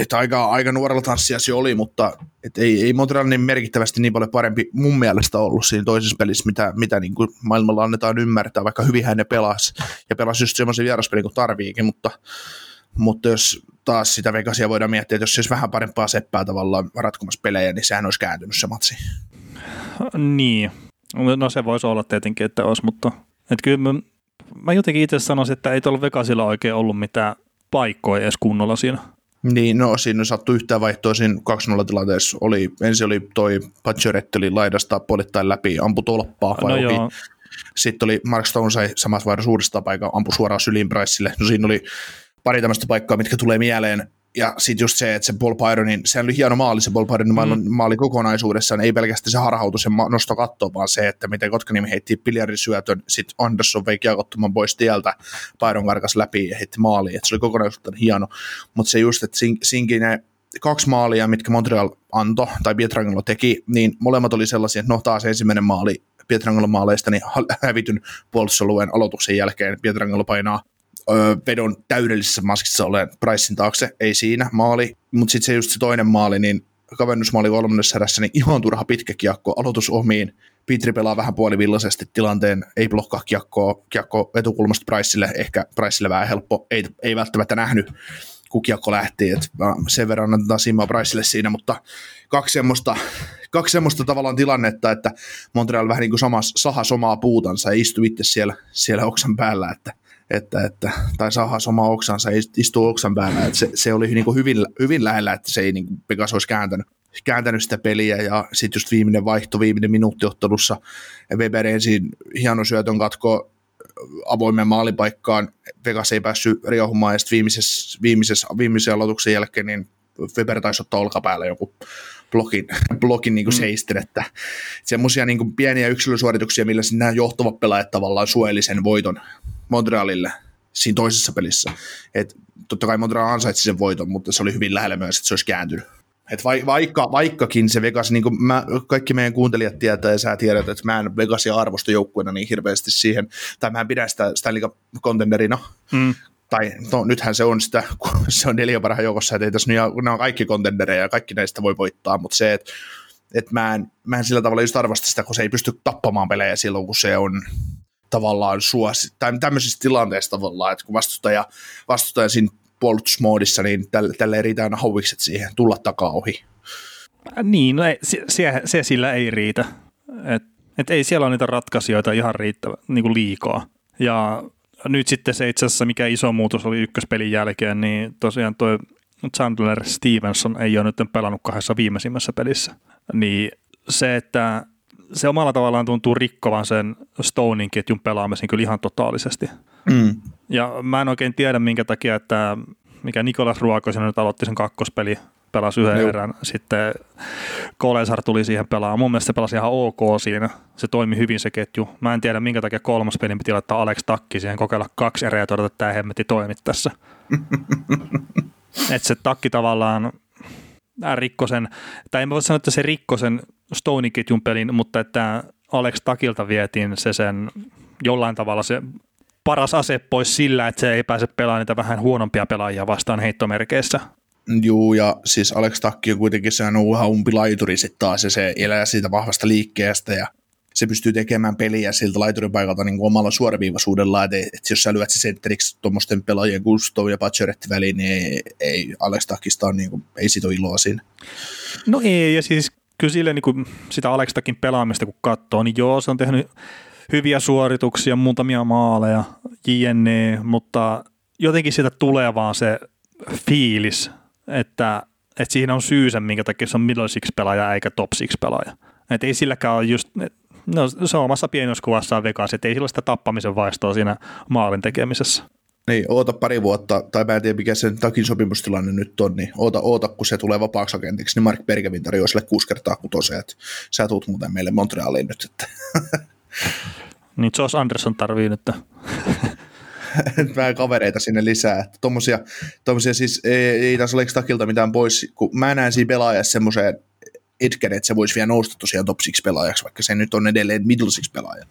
et aika, aika nuorella tanssiasi oli, mutta et ei, ei Montreal niin merkittävästi niin paljon parempi mun mielestä ollut siinä toisessa pelissä, mitä, mitä niin kuin maailmalla annetaan ymmärtää, vaikka hyvin hän ne pelasi, ja pelasi just semmoisen vieraspelin kuin tarviikin, mutta, mutta jos taas sitä Vegasia voidaan miettiä, että jos se olisi vähän parempaa seppää tavallaan ratkomassa pelejä, niin sehän olisi kääntynyt se matsi. Niin, no se voisi olla tietenkin, että olisi, mutta että kyllä mä jotenkin itse sanoisin, että ei tuolla Vegasilla oikein ollut mitään paikkoja edes kunnolla siinä. Niin, no siinä sattui yhtään vaihtoa siinä 2-0 tilanteessa. Oli, ensin oli toi Pacioretteli laidasta puolittain läpi, ampu tolppaa vai no ohi. Sitten oli Mark Stone sai samassa vaiheessa uudestaan paikan, ampu suoraan syliin Priceille. No siinä oli pari tämmöistä paikkaa, mitkä tulee mieleen ja sitten just se, että se Paul Byronin, se oli hieno maali, se Paul Byronin mm. maali kokonaisuudessaan, ei pelkästään se harhautus ja nosto kattoa, vaan se, että miten Kotkanimi heitti syötön, sitten Anderson vei kiekottoman pois tieltä, Byron karkas läpi ja heitti maali, että se oli kokonaisuudessaan hieno, mutta se just, että siinkin ne kaksi maalia, mitkä Montreal antoi tai Pietrangelo teki, niin molemmat oli sellaisia, että no taas ensimmäinen maali Pietrangelo maaleista, niin hävityn puolustusalueen aloituksen jälkeen Pietrangelo painaa vedon täydellisessä maskissa olen Pricein taakse, ei siinä maali, mutta sitten se just se toinen maali, niin kavennusmaali kolmannessa erässä, niin ihan turha pitkä kiekko, aloitus omiin, Pitri pelaa vähän puolivillaisesti tilanteen, ei blokkaa kiekkoa, kiekko etukulmasta Priceille, ehkä Priceille vähän helppo, ei, ei välttämättä nähnyt, kun kiekko lähti, että sen verran annetaan siimaa Priceille siinä, mutta kaksi semmoista, kaksi semmoista tavallaan tilannetta, että Montreal vähän niin kuin sama, saha omaa puutansa ja istui itse siellä, siellä oksan päällä, että että, että, tai sahaa oma oksansa, istuu oksan päällä, että se, se oli niin kuin hyvin, hyvin lähellä, että se ei niin kuin Pegas olisi kääntänyt, kääntänyt sitä peliä, ja sitten just viimeinen vaihto, viimeinen minuuttiottelussa, Weber ensin hieno syötön katko avoimen maalipaikkaan, Vegas ei päässyt riohumaan, ja sitten viimeisessä, viimeisessä, viimeisen aloituksen jälkeen, niin Weber taisi ottaa olkapäällä joku blokin, blokin niin kuin mm. seistin, että semmoisia niin pieniä yksilösuorituksia, millä nämä johtavat pelaajat tavallaan suojeli sen voiton Montrealille siinä toisessa pelissä. Et totta kai Montreal ansaitsi sen voiton, mutta se oli hyvin lähellä myös, että se olisi kääntynyt. Et vaikka, vaikkakin se Vegas, niin kuin mä, kaikki meidän kuuntelijat tietää ja sä tiedät, että mä en Vegasia arvosta joukkueena niin hirveästi siihen, tai mä en pidä sitä Stanley Cup-contenderina, mm. tai no, nythän se on sitä, kun se on neljä parhaan joukossa, että ei tässä, ne on kaikki kontendereja ja kaikki näistä voi voittaa, mutta se, että että mä en, mä en sillä tavalla just arvosta sitä, kun se ei pysty tappamaan pelejä silloin, kun se on tavallaan suosi, tai tämmöisissä tilanteissa tavallaan, että kun vastustaja, vastustaja siinä puolustusmoodissa, niin tälle, tälle riitä aina hauvikset siihen tulla takaa ohi. Niin, no ei, se, se, se, sillä ei riitä. Et, et ei siellä ole niitä ratkaisijoita ihan riittävä, niin kuin liikaa. Ja nyt sitten se itse asiassa, mikä iso muutos oli ykköspelin jälkeen, niin tosiaan tuo Chandler Stevenson ei ole nyt pelannut kahdessa viimeisimmässä pelissä. Niin se, että se omalla tavallaan tuntuu rikkovan sen Stonein ketjun pelaamisen kyllä ihan totaalisesti. Mm. Ja mä en oikein tiedä minkä takia, että mikä Nikolas Ruokoisen nyt aloitti sen kakkospeli, pelasi yhden Joo. erän, sitten Kolesar tuli siihen pelaamaan. Mun mielestä se pelasi ihan ok siinä, se toimi hyvin se ketju. Mä en tiedä minkä takia kolmas pelin piti laittaa Alex Takki siihen, kokeilla kaksi erää ja todeta, että tämä hemmetti toimi tässä. että se takki tavallaan rikkosen, tai en voi sanoa, että se rikkosen Stoney-ketjun pelin, mutta että Alex Takilta vietiin se sen jollain tavalla se paras ase pois sillä, että se ei pääse pelaamaan niitä vähän huonompia pelaajia vastaan heittomerkeissä. Juu, ja siis Alex Takki on kuitenkin se on ihan umpilaituri sitten taas, ja se elää siitä vahvasta liikkeestä, ja se pystyy tekemään peliä siltä laituripaikalta niin kuin omalla suoraviivaisuudella, että, että jos sä lyöt se sentteriksi tuommoisten pelaajien Gusto ja Pacioretti väliin, niin ei, ei Alex Takista on, niin kuin, ei siitä ole iloa siinä. No ei, ja siis kyllä sille niin kuin sitä Alex Takin pelaamista kun katsoo, niin joo, se on tehnyt hyviä suorituksia, muutamia maaleja, jne, mutta jotenkin siitä tulee vaan se fiilis, että, että siinä on syy sen, minkä takia se on middle six pelaaja eikä top six pelaaja. Että ei silläkään ole just, no se on omassa pienoiskuvassaan Vegas, että ei sillä sitä tappamisen vaistoa siinä maalin tekemisessä. Niin, oota pari vuotta, tai mä en tiedä mikä sen takin sopimustilanne nyt on, niin oota, oota kun se tulee vapaaksi agentiksi, niin Mark Bergevin tarjoaa sille kuusi kertaa kutoseen, että sä tuut muuten meille Montrealiin nyt. Että. niin Josh Anderson tarvii nyt. vähän kavereita sinne lisää. Että tommosia, tommosia siis ei, ei tässä ole takilta mitään pois, kun mä näen siinä pelaajassa semmoiseen etken, että se voisi vielä nousta tosiaan top 6 pelaajaksi, vaikka se nyt on edelleen middle 6 pelaaja.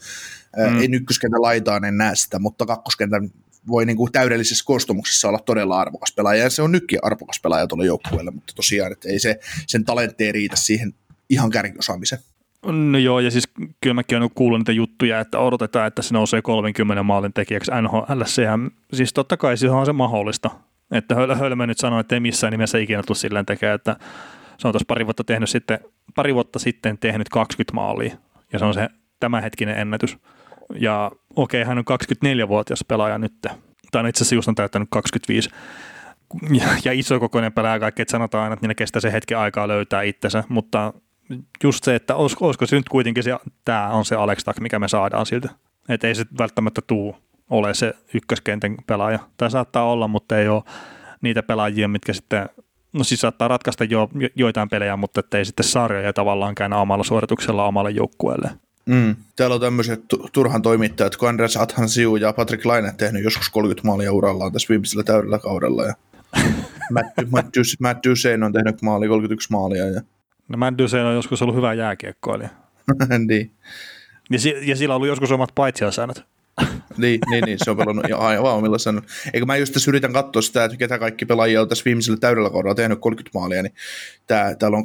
Mm. Ei ykköskentän laitaan en näe sitä, mutta kakkoskentän voi niin kuin täydellisessä koostumuksessa olla todella arvokas pelaaja, ja se on nytkin arvokas pelaaja tuolle joukkueelle, mutta tosiaan, että ei se, sen talentti ei riitä siihen ihan kärkiosaamiseen. No joo, ja siis kyllä mäkin olen kuullut niitä juttuja, että odotetaan, että se nousee 30 maalin tekijäksi NHL. Siis totta kai se on se mahdollista. Että Hölmö nyt sanoi, että ei missään nimessä ikinä tule silleen tekemään, että se on tuossa pari vuotta, tehnyt sitten, pari vuotta sitten tehnyt 20 maalia, ja se on se tämänhetkinen ennätys. Ja okei, okay, hän on 24-vuotias pelaaja nyt, tai no itse asiassa just on täyttänyt 25, ja, ja isokokoinen pelaaja kaikki, että sanotaan aina, että niillä kestää se hetki aikaa löytää itsensä, mutta just se, että olisiko, olisiko se nyt kuitenkin se, tämä on se Alex Tak, mikä me saadaan siltä. Että ei se välttämättä tuu ole se ykköskentän pelaaja. Tai saattaa olla, mutta ei ole niitä pelaajia, mitkä sitten, no siis saattaa ratkaista jo, joitain pelejä, mutta ei sitten sarjoja tavallaan käännä omalla suorituksella omalle joukkueelle. Mm. Täällä on tämmöiset turhan toimittajat, kun Andres Athansiu ja Patrick Laine tehnyt joskus 30 maalia urallaan tässä viimeisellä täydellä kaudella. Ja Matt, Matt, Matt Dusein on tehnyt maali 31 maalia. Ja... No Matt Dusein on joskus ollut hyvä jääkiekkoilija. niin. Ja, ja sillä on ollut joskus omat paitsiosäännöt niin, niin, niin, se on pelannut jo aivan omilla sanoilla. Eikö mä just tässä yritän katsoa sitä, että ketä kaikki pelaajia on tässä viimeisellä täydellä kaudella tehnyt 30 maalia, niin tää, täällä on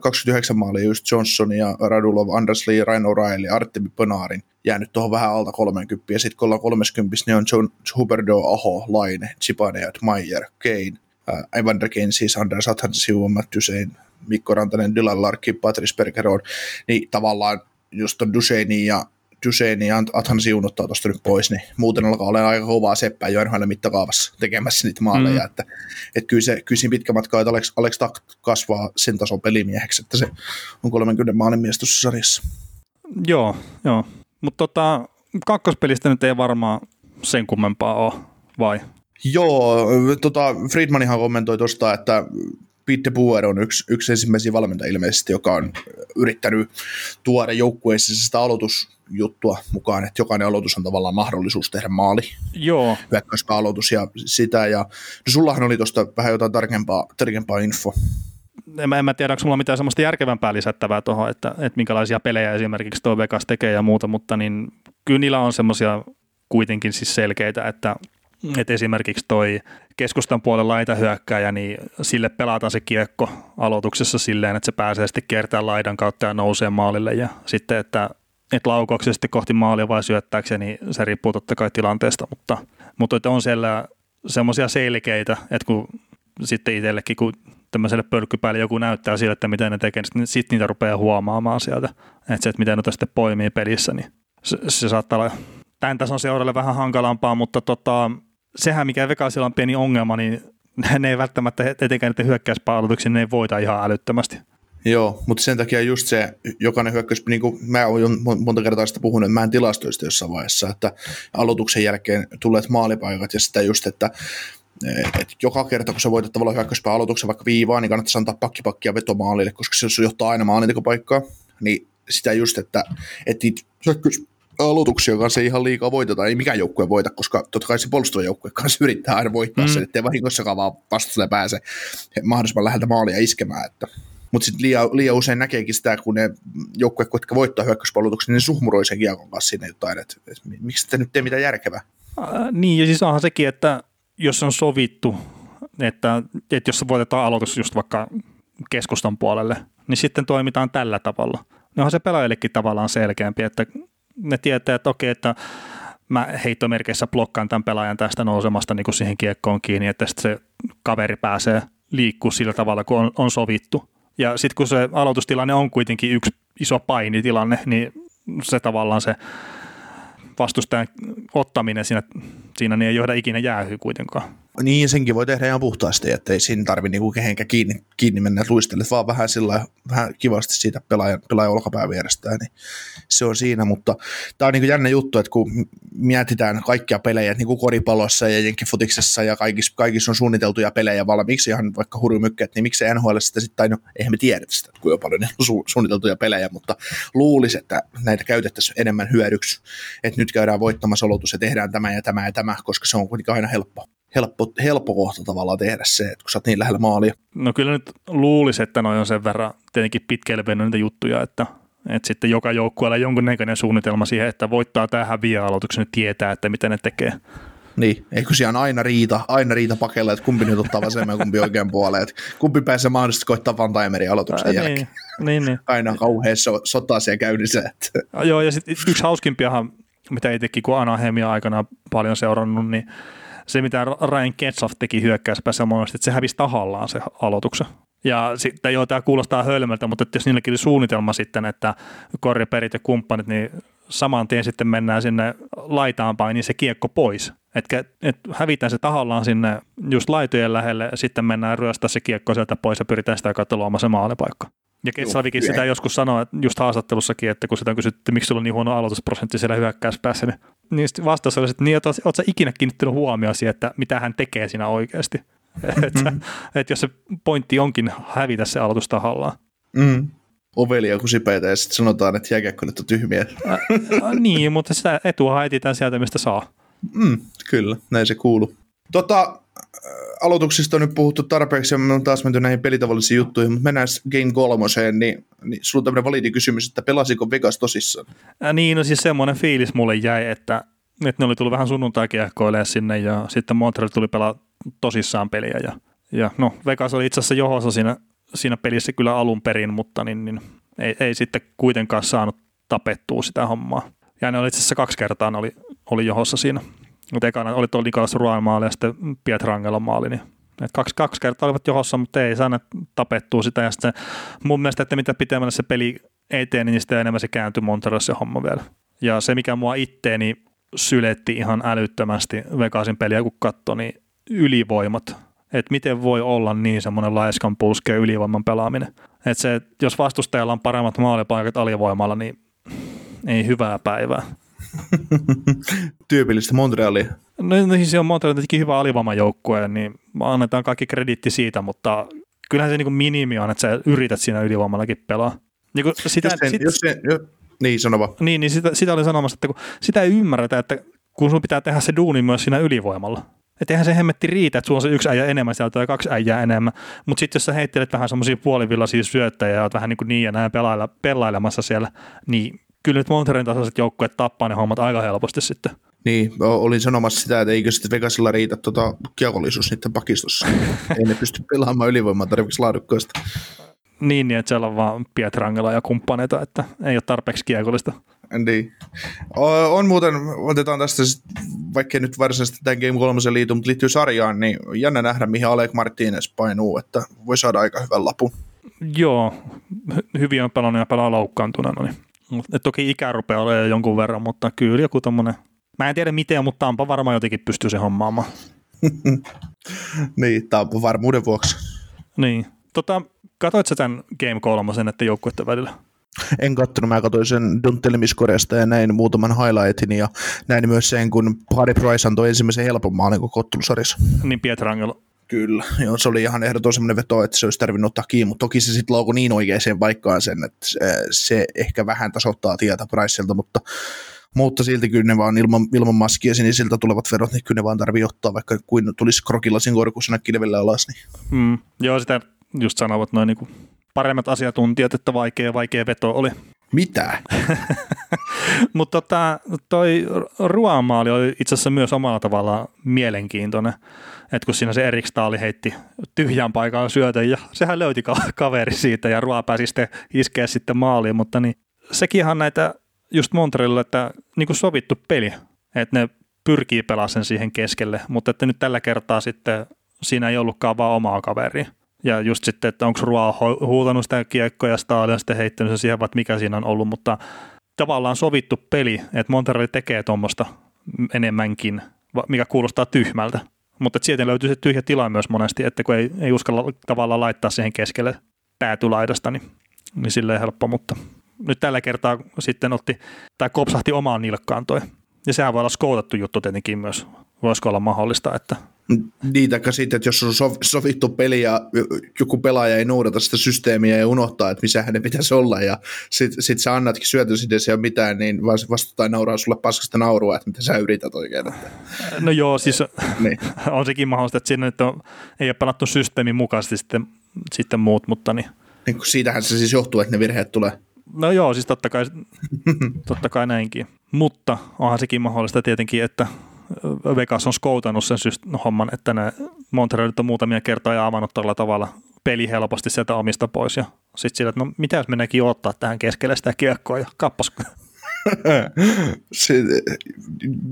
29 maalia just Johnson ja Radulov, Anders Lee, Ryan O'Reilly, Artemi Pönarin jäänyt tuohon vähän alta 30, ja sitten kun ollaan 30, niin on John Huberdo, Aho, Laine, Chipaneat, Meyer, Kane, äh, Evander Kane, siis Anders Athansiu, Matt Dusein, Mikko Rantanen, Dylan Larkin, Patrice Bergeron, niin tavallaan just on Duseinin ja Duchesne ja Athan siunuttaa tuosta nyt pois, niin muuten alkaa olla aika kovaa seppää jo NHL mittakaavassa tekemässä niitä maaleja, mm. että, että kyllä, se, kyllä siinä pitkä matka, että Alex, Alex Tak kasvaa sen tason pelimieheksi, että se on 30 maalin mies tuossa sarjassa. Joo, joo. Mutta tota, kakkospelistä nyt ei varmaan sen kummempaa ole, vai? Joo, tota, Friedmanihan kommentoi tuosta, että Pete Buer on yksi, yksi ensimmäisiä valmentajia ilmeisesti, joka on yrittänyt tuoda joukkueessa sitä aloitusjuttua mukaan, että jokainen aloitus on tavallaan mahdollisuus tehdä maali. Joo. aloitus ja sitä. Ja, no sullahan oli tuosta vähän jotain tarkempaa, tarkempaa info. en mä, en mä tiedä, onko mulla mitään semmoista järkevämpää lisättävää tuohon, että, että minkälaisia pelejä esimerkiksi tuo Vegas tekee ja muuta, mutta niin kyllä niillä on semmoisia kuitenkin siis selkeitä, että, että esimerkiksi toi keskustan puolen laita hyökkääjä, niin sille pelataan se kiekko aloituksessa silleen, että se pääsee sitten kiertämään laidan kautta ja nousee maalille ja sitten, että että laukauksen sitten kohti maalia vai syöttääkseen, niin se riippuu totta kai tilanteesta, mutta, mutta että on siellä semmoisia selkeitä, että kun sitten itsellekin, kun tämmöiselle pölkkypäälle joku näyttää sille, että miten ne tekee, niin sitten niitä rupeaa huomaamaan sieltä. Että se, että miten ne sitten poimii pelissä, niin se, se saattaa olla tämän tason seuralle vähän hankalampaa, mutta tota, sehän mikä Vegasilla on pieni ongelma, niin ne ei välttämättä etenkään niiden hyökkäyspalvelutuksia, ne ei voita ihan älyttömästi. Joo, mutta sen takia just se, jokainen hyökkäys, niin kuin mä olen monta kertaa sitä puhunut, että mä en tilastoista jossain vaiheessa, että aloituksen jälkeen tulleet maalipaikat ja sitä just, että et joka kerta, kun sä voitat tavallaan hyökkäyspää aloituksen vaikka viivaa, niin kannattaa antaa pakkipakkia vetomaalille, koska se johtaa aina maalintekopaikkaa. Niin sitä just, että, että aloituksia kanssa ei ihan liikaa voiteta, ei mikään joukkue voita, koska totta kai se puolustava joukkue kanssa yrittää aina voittaa mm. sen, ettei vahingossakaan vaan vastustaja pääse mahdollisimman läheltä maalia iskemään. Että. Mutta sitten liian, liian, usein näkeekin sitä, kun ne joukkueet, jotka voittaa hyökkäyspallotuksen, niin suhmuroi sen kiekon kanssa sinne jotain, että, että miksi te nyt tee mitään järkevää. Äh, niin, ja siis onhan sekin, että jos on sovittu, että, että jos voitetaan aloitus just vaikka keskustan puolelle, niin sitten toimitaan tällä tavalla. No onhan se pelaajillekin tavallaan selkeämpi, että ne tietää, että okei, että mä heittomerkeissä blokkaan tämän pelaajan tästä nousemasta niin kuin siihen kiekkoon kiinni, että sitten se kaveri pääsee liikkuu sillä tavalla, kun on, on sovittu. Ja sitten kun se aloitustilanne on kuitenkin yksi iso painitilanne, niin se tavallaan se vastustajan ottaminen siinä, siinä niin ei johda ikinä jäähyä kuitenkaan. Niin, senkin voi tehdä ihan puhtaasti, että ei siinä tarvitse niinku kehenkään kiinni, kiinni mennä luistelle, vaan vähän, sillä, vähän kivasti siitä pelaajan, pelaajan olkapää vierestään, niin se on siinä, mutta tämä on niinku jännä juttu, että kun mietitään kaikkia pelejä, niin kuin koripallossa ja jenkkifutiksessa ja kaikissa, kaikissa on suunniteltuja pelejä valmiiksi, ihan vaikka hurjumykkeet, niin miksei NHL sitä sitten, tai no eihän me tiedä sitä, kuinka paljon on su- suunniteltuja pelejä, mutta luulisi, että näitä käytettäisiin enemmän hyödyksi, että nyt käydään voittamassa olotus ja tehdään tämä ja tämä ja tämä, koska se on kuitenkin aina helppo helppo, helppo kohta tavallaan tehdä se, että kun sä oot niin lähellä maalia. No kyllä nyt luulisi, että noin on sen verran tietenkin pitkälle niitä juttuja, että, että sitten joka joukkueella jonkunnäköinen suunnitelma siihen, että voittaa tähän häviää aloituksen, tietää, että miten ne tekee. Niin, eikö siellä aina riita, aina riita pakelle, että kumpi nyt ottaa vasemman ja kumpi oikean puoleen, että kumpi pääsee mahdollisesti koittaa Van Timerin aloituksen Ää, jälkeen. Niin, niin, niin. Aina kauhean so, sota siellä käynnissä. Että. Joo, ja sitten yksi hauskimpiahan, mitä itsekin kun Anahemia aikana paljon seurannut, niin se, mitä Ryan Ketsoff teki hyökkäyspäässä monesti, että se hävisi tahallaan se aloituksen. Ja sitten joo, tämä kuulostaa hölmöltä, mutta jos niilläkin oli suunnitelma sitten, että korjaperit ja kumppanit, niin saman tien sitten mennään sinne laitaan päin, niin se kiekko pois. Että et hävitään se tahallaan sinne just laitojen lähelle, ja sitten mennään ryöstää se kiekko sieltä pois ja pyritään sitä kautta luomaan se maalipaikka. Ja Ketsavikin sitä joskus sanoi, että just haastattelussakin, että kun sitä on kysytty, miksi sulla on niin huono aloitusprosentti siellä hyökkäyspäässä, niin, niin vastaus oli, että niin, että oot sä ikinä kiinnittänyt huomioon siihen, että mitä hän tekee siinä oikeasti. että, mm. että jos se pointti onkin hävitä se aloitus tahallaan. Mm. Ovelia kusipeitä ja sitten sanotaan, että jääkiekkoilijat on tyhmiä. Ä, niin, mutta sitä etua etsitään sieltä, mistä saa. Mm, kyllä, näin se kuuluu. Tota, aloituksista on nyt puhuttu tarpeeksi ja me on taas menty näihin pelitavallisiin juttuihin, mutta mennään Game kolmoseen, niin, niin sulla on tämmöinen validi kysymys, että pelasiko Vegas tosissaan? Ä, niin, no siis semmoinen fiilis mulle jäi, että, että ne oli tullut vähän sunnuntai sinne ja sitten Montreal tuli pelaa tosissaan peliä ja, ja no Vegas oli itse asiassa johossa siinä, siinä pelissä kyllä alun perin, mutta niin, niin ei, ei sitten kuitenkaan saanut tapettua sitä hommaa. Ja ne oli itse asiassa kaksi kertaa ne oli, oli johossa siinä mutta ekana oli tuo Nikolas Ruan maali ja sitten Pietrangelan maali, niin et kaksi, kaksi kertaa olivat johossa, mutta ei saaneet tapettua sitä. Ja sitten mun mielestä, että mitä pitemmälle se peli eteni, niin sitä enemmän se kääntyi Monterossa homma vielä. Ja se, mikä mua itteeni syletti ihan älyttömästi Vegasin peliä, kun katsoi, niin ylivoimat. Että miten voi olla niin semmoinen laiskan pulske ylivoiman pelaaminen. Että se, jos vastustajalla on paremmat maalipaikat alivoimalla, niin ei hyvää päivää. Tyypillistä Montrealia. No, no siis on Montreal tietenkin hyvä alivoimajoukkue, niin annetaan kaikki krediitti siitä, mutta kyllähän se niin minimi on, että sä yrität siinä ylivoimallakin pelaa. Niin kuin sitä, jos sen, sit, jos sen, jo, niin sanova. Niin, niin sitä, sitä oli sanomassa, että kun sitä ei ymmärretä, että kun sun pitää tehdä se duuni myös siinä ylivoimalla. Että eihän se hemmetti riitä, että sulla on se yksi äijä enemmän sieltä tai kaksi äijää enemmän. Mutta sitten jos sä heittelet vähän semmoisia puolivillaisia syöttäjiä ja oot vähän niin, kuin niin ja näin pelailla, pelailemassa siellä, niin kyllä nyt Montereen tasoiset joukkueet tappaa ne hommat aika helposti sitten. Niin, olin sanomassa sitä, että eikö sitten Vegasilla riitä tuota kiekollisuus niiden pakistossa. Ei ne pysty pelaamaan ylivoimaa tarvitseksi laadukkaista. Niin, niin, että siellä on vaan Pietrangela ja kumppaneita, että ei ole tarpeeksi kiekollista. Niin. On muuten, otetaan tästä, vaikka nyt varsinaisesti tämän Game 3 liitu, mutta liittyy sarjaan, niin jännä nähdä, mihin Alec Martinez painuu, että voi saada aika hyvän lapun. Joo, hyvin on pelannut ja pelaa loukkaantuneena. Niin. Et toki ikä rupeaa olemaan jonkun verran, mutta kyllä joku tommonen, mä en tiedä miten, mutta Tampa varmaan jotenkin pystyy se hommaamaan. niin, Tampa varmuuden vuoksi. Niin. Tota, katoit sä tämän Game 3 että joukkueiden välillä? En kattonut, mä katsoin sen Dunttelemiskoreasta ja näin muutaman highlightin ja näin myös sen, kun Hardy Price antoi ensimmäisen helpon maalin koko ottelusarjassa. Niin Pietrangelo. Kyllä, joo, se oli ihan ehdoton semmoinen veto, että se olisi tarvinnut ottaa kiinni, mutta toki se sitten laukui niin oikeaan paikkaan sen, että se ehkä vähän tasoittaa tietä Priceilta, mutta mutta silti kyllä ne vaan ilman, ilman maskia sinisiltä tulevat verot, niin kyllä ne vaan tarvii ottaa, vaikka kuin tulisi krokillasin korkussa kilvelle alas. Niin. Mm, joo, sitä just sanovat noin niin paremmat asiantuntijat, että vaikea vaikea veto oli. Mitä? Mutta tota, toi ruoamaali oli itse asiassa myös omalla tavalla mielenkiintoinen, että kun siinä se Erik Staali heitti tyhjän paikan syötön ja sehän löyti kaveri siitä ja Ruoa pääsi sitten iskeä sitten maaliin, mutta niin sekin ihan näitä just Montrealille, että niin kuin sovittu peli, että ne pyrkii pelaamaan sen siihen keskelle, mutta että nyt tällä kertaa sitten siinä ei ollutkaan vaan omaa kaveria. Ja just sitten, että onko Ruoa huutanut sitä kiekkoa ja Staali on sitten heittänyt sen siihen, vai mikä siinä on ollut, mutta tavallaan sovittu peli, että Montreal tekee tuommoista enemmänkin, mikä kuulostaa tyhmältä. Mutta sieltä löytyy se tyhjä tila myös monesti, että kun ei, ei uskalla tavallaan laittaa siihen keskelle päätylaidasta, niin, niin silleen helppo, mutta nyt tällä kertaa sitten otti, tai kopsahti omaan nilkkaan toi. Ja sehän voi olla skoutattu juttu tietenkin myös, voisiko olla mahdollista, että niin, taikka sitten, että jos on sovittu peli ja joku pelaaja ei noudata sitä systeemiä ja unohtaa, että missä hänen pitäisi olla ja sitten sit sä annatkin syötön sinne ja mitään, niin vasta tai nauraa sulle paskasta naurua, että mitä sä yrität oikein. Että. No joo, siis niin. on sekin mahdollista, että siinä nyt on, ei ole pelattu systeemin mukaisesti sitten, sitten muut, mutta niin. niin siitähän se siis johtuu, että ne virheet tulee. No joo, siis totta kai, totta kai näinkin. Mutta onhan sekin mahdollista tietenkin, että Vegas on skoutannut sen syst- homman, että ne Montrealit on muutamia kertoja avannut tällä tavalla peli helposti sieltä omista pois ja sitten sillä, että no mitä jos meneekin ottaa tähän keskelle sitä kiekkoa ja kappas.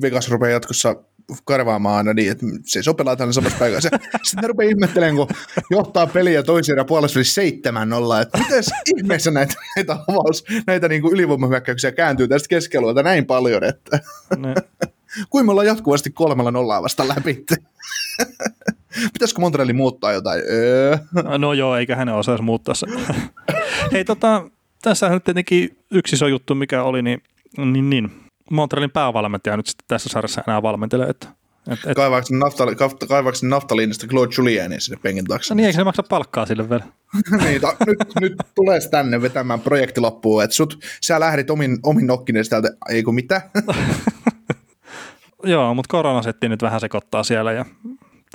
Vegas rupeaa jatkossa karvaamaan aina niin, että se sopelaa tänne samassa paikassa. Sitten ne rupeaa ihmettelemään, kun johtaa peliä toisen ja puolessa seitsemän nolla, että miten ihmeessä näitä, näitä avaus, näitä niin ylivoimahyökkäyksiä kääntyy tästä keskeluolta näin paljon, että ne. kuin me ollaan jatkuvasti kolmella nollaa vasta läpi. Pitäisikö Montreali muuttaa jotain? Öö. No joo, eikä hänen osaisi muuttaa sen. Hei tota, tässä on nyt tietenkin yksi iso juttu, mikä oli, niin, niin, niin Montrealin päävalmentaja nyt sitten tässä sarjassa enää valmentelee. Että, et, et... Kaivaako naftali, naftaliinista Claude Julienin sinne penkin taakse? No niin, eikö se maksa palkkaa sille vielä? niin, ta, nyt, nyt tulee tänne vetämään projekti loppuun, että sut, sä lähdit omin, omin nokkinesi täältä, ei kun mitä? Joo, mutta koronasetti nyt vähän sekoittaa siellä ja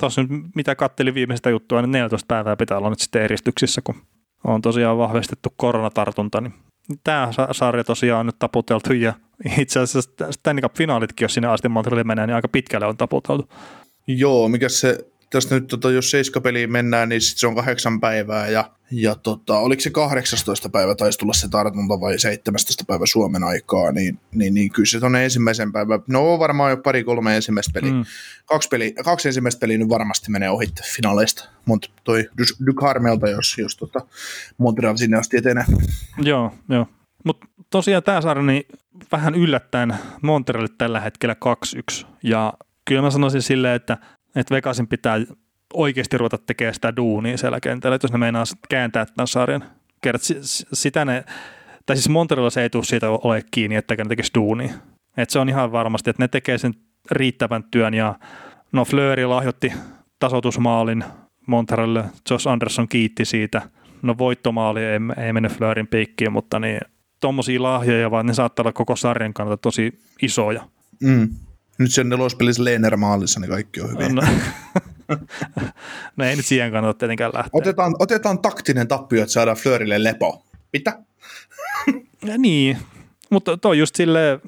tuossa nyt mitä katteli viimeistä juttua, niin 14 päivää pitää olla nyt sitten eristyksissä, kun on tosiaan vahvistettu koronatartunta, niin tämä sarja tosiaan on nyt taputeltu ja itse asiassa Stanley Cup-finaalitkin, jos sinne asti Montrealin menee, niin aika pitkälle on taputeltu. Joo, mikä se tästä nyt, tota, jos seiskapeliin mennään, niin sit se on kahdeksan päivää ja, ja tota, oliko se 18 päivä taisi tulla se tartunta vai 17 päivä Suomen aikaa, niin, niin, niin kyllä se tuonne ensimmäisen päivän, no varmaan jo pari-kolme ensimmäistä peliä. Mm. Kaksi, peli, kaksi ensimmäistä peliä nyt varmasti menee ohi finaaleista, mutta toi Ducarmelta, jos, jos tota Montreal sinne asti etenee. Joo, joo. Mutta tosiaan tämä sarja niin vähän yllättäen Montrealit tällä hetkellä 2-1 ja kyllä mä sanoisin silleen, että että Vegasin pitää oikeasti ruveta tekemään sitä duunia siellä kentällä, jos ne meinaa kääntää tämän sarjan. Kerrat, sitä ne, tai siis Montrealilla se ei tule siitä ole kiinni, että ne tekisi duunia. Et se on ihan varmasti, että ne tekee sen riittävän työn ja no Fleury lahjoitti tasoitusmaalin Montrealille, Josh Anderson kiitti siitä. No voittomaali ei, ei mennyt Fleurin piikkiin, mutta niin tuommoisia lahjoja, vaan ne saattaa olla koko sarjan kannalta tosi isoja. Mm. Nyt sen nelospelissä Leener maalissa, niin kaikki on hyvin. No, no ei nyt siihen kannata tietenkään lähteä. Otetaan, otetaan taktinen tappio, että saadaan Flörille lepo. Mitä? Ja niin, mutta toi just sille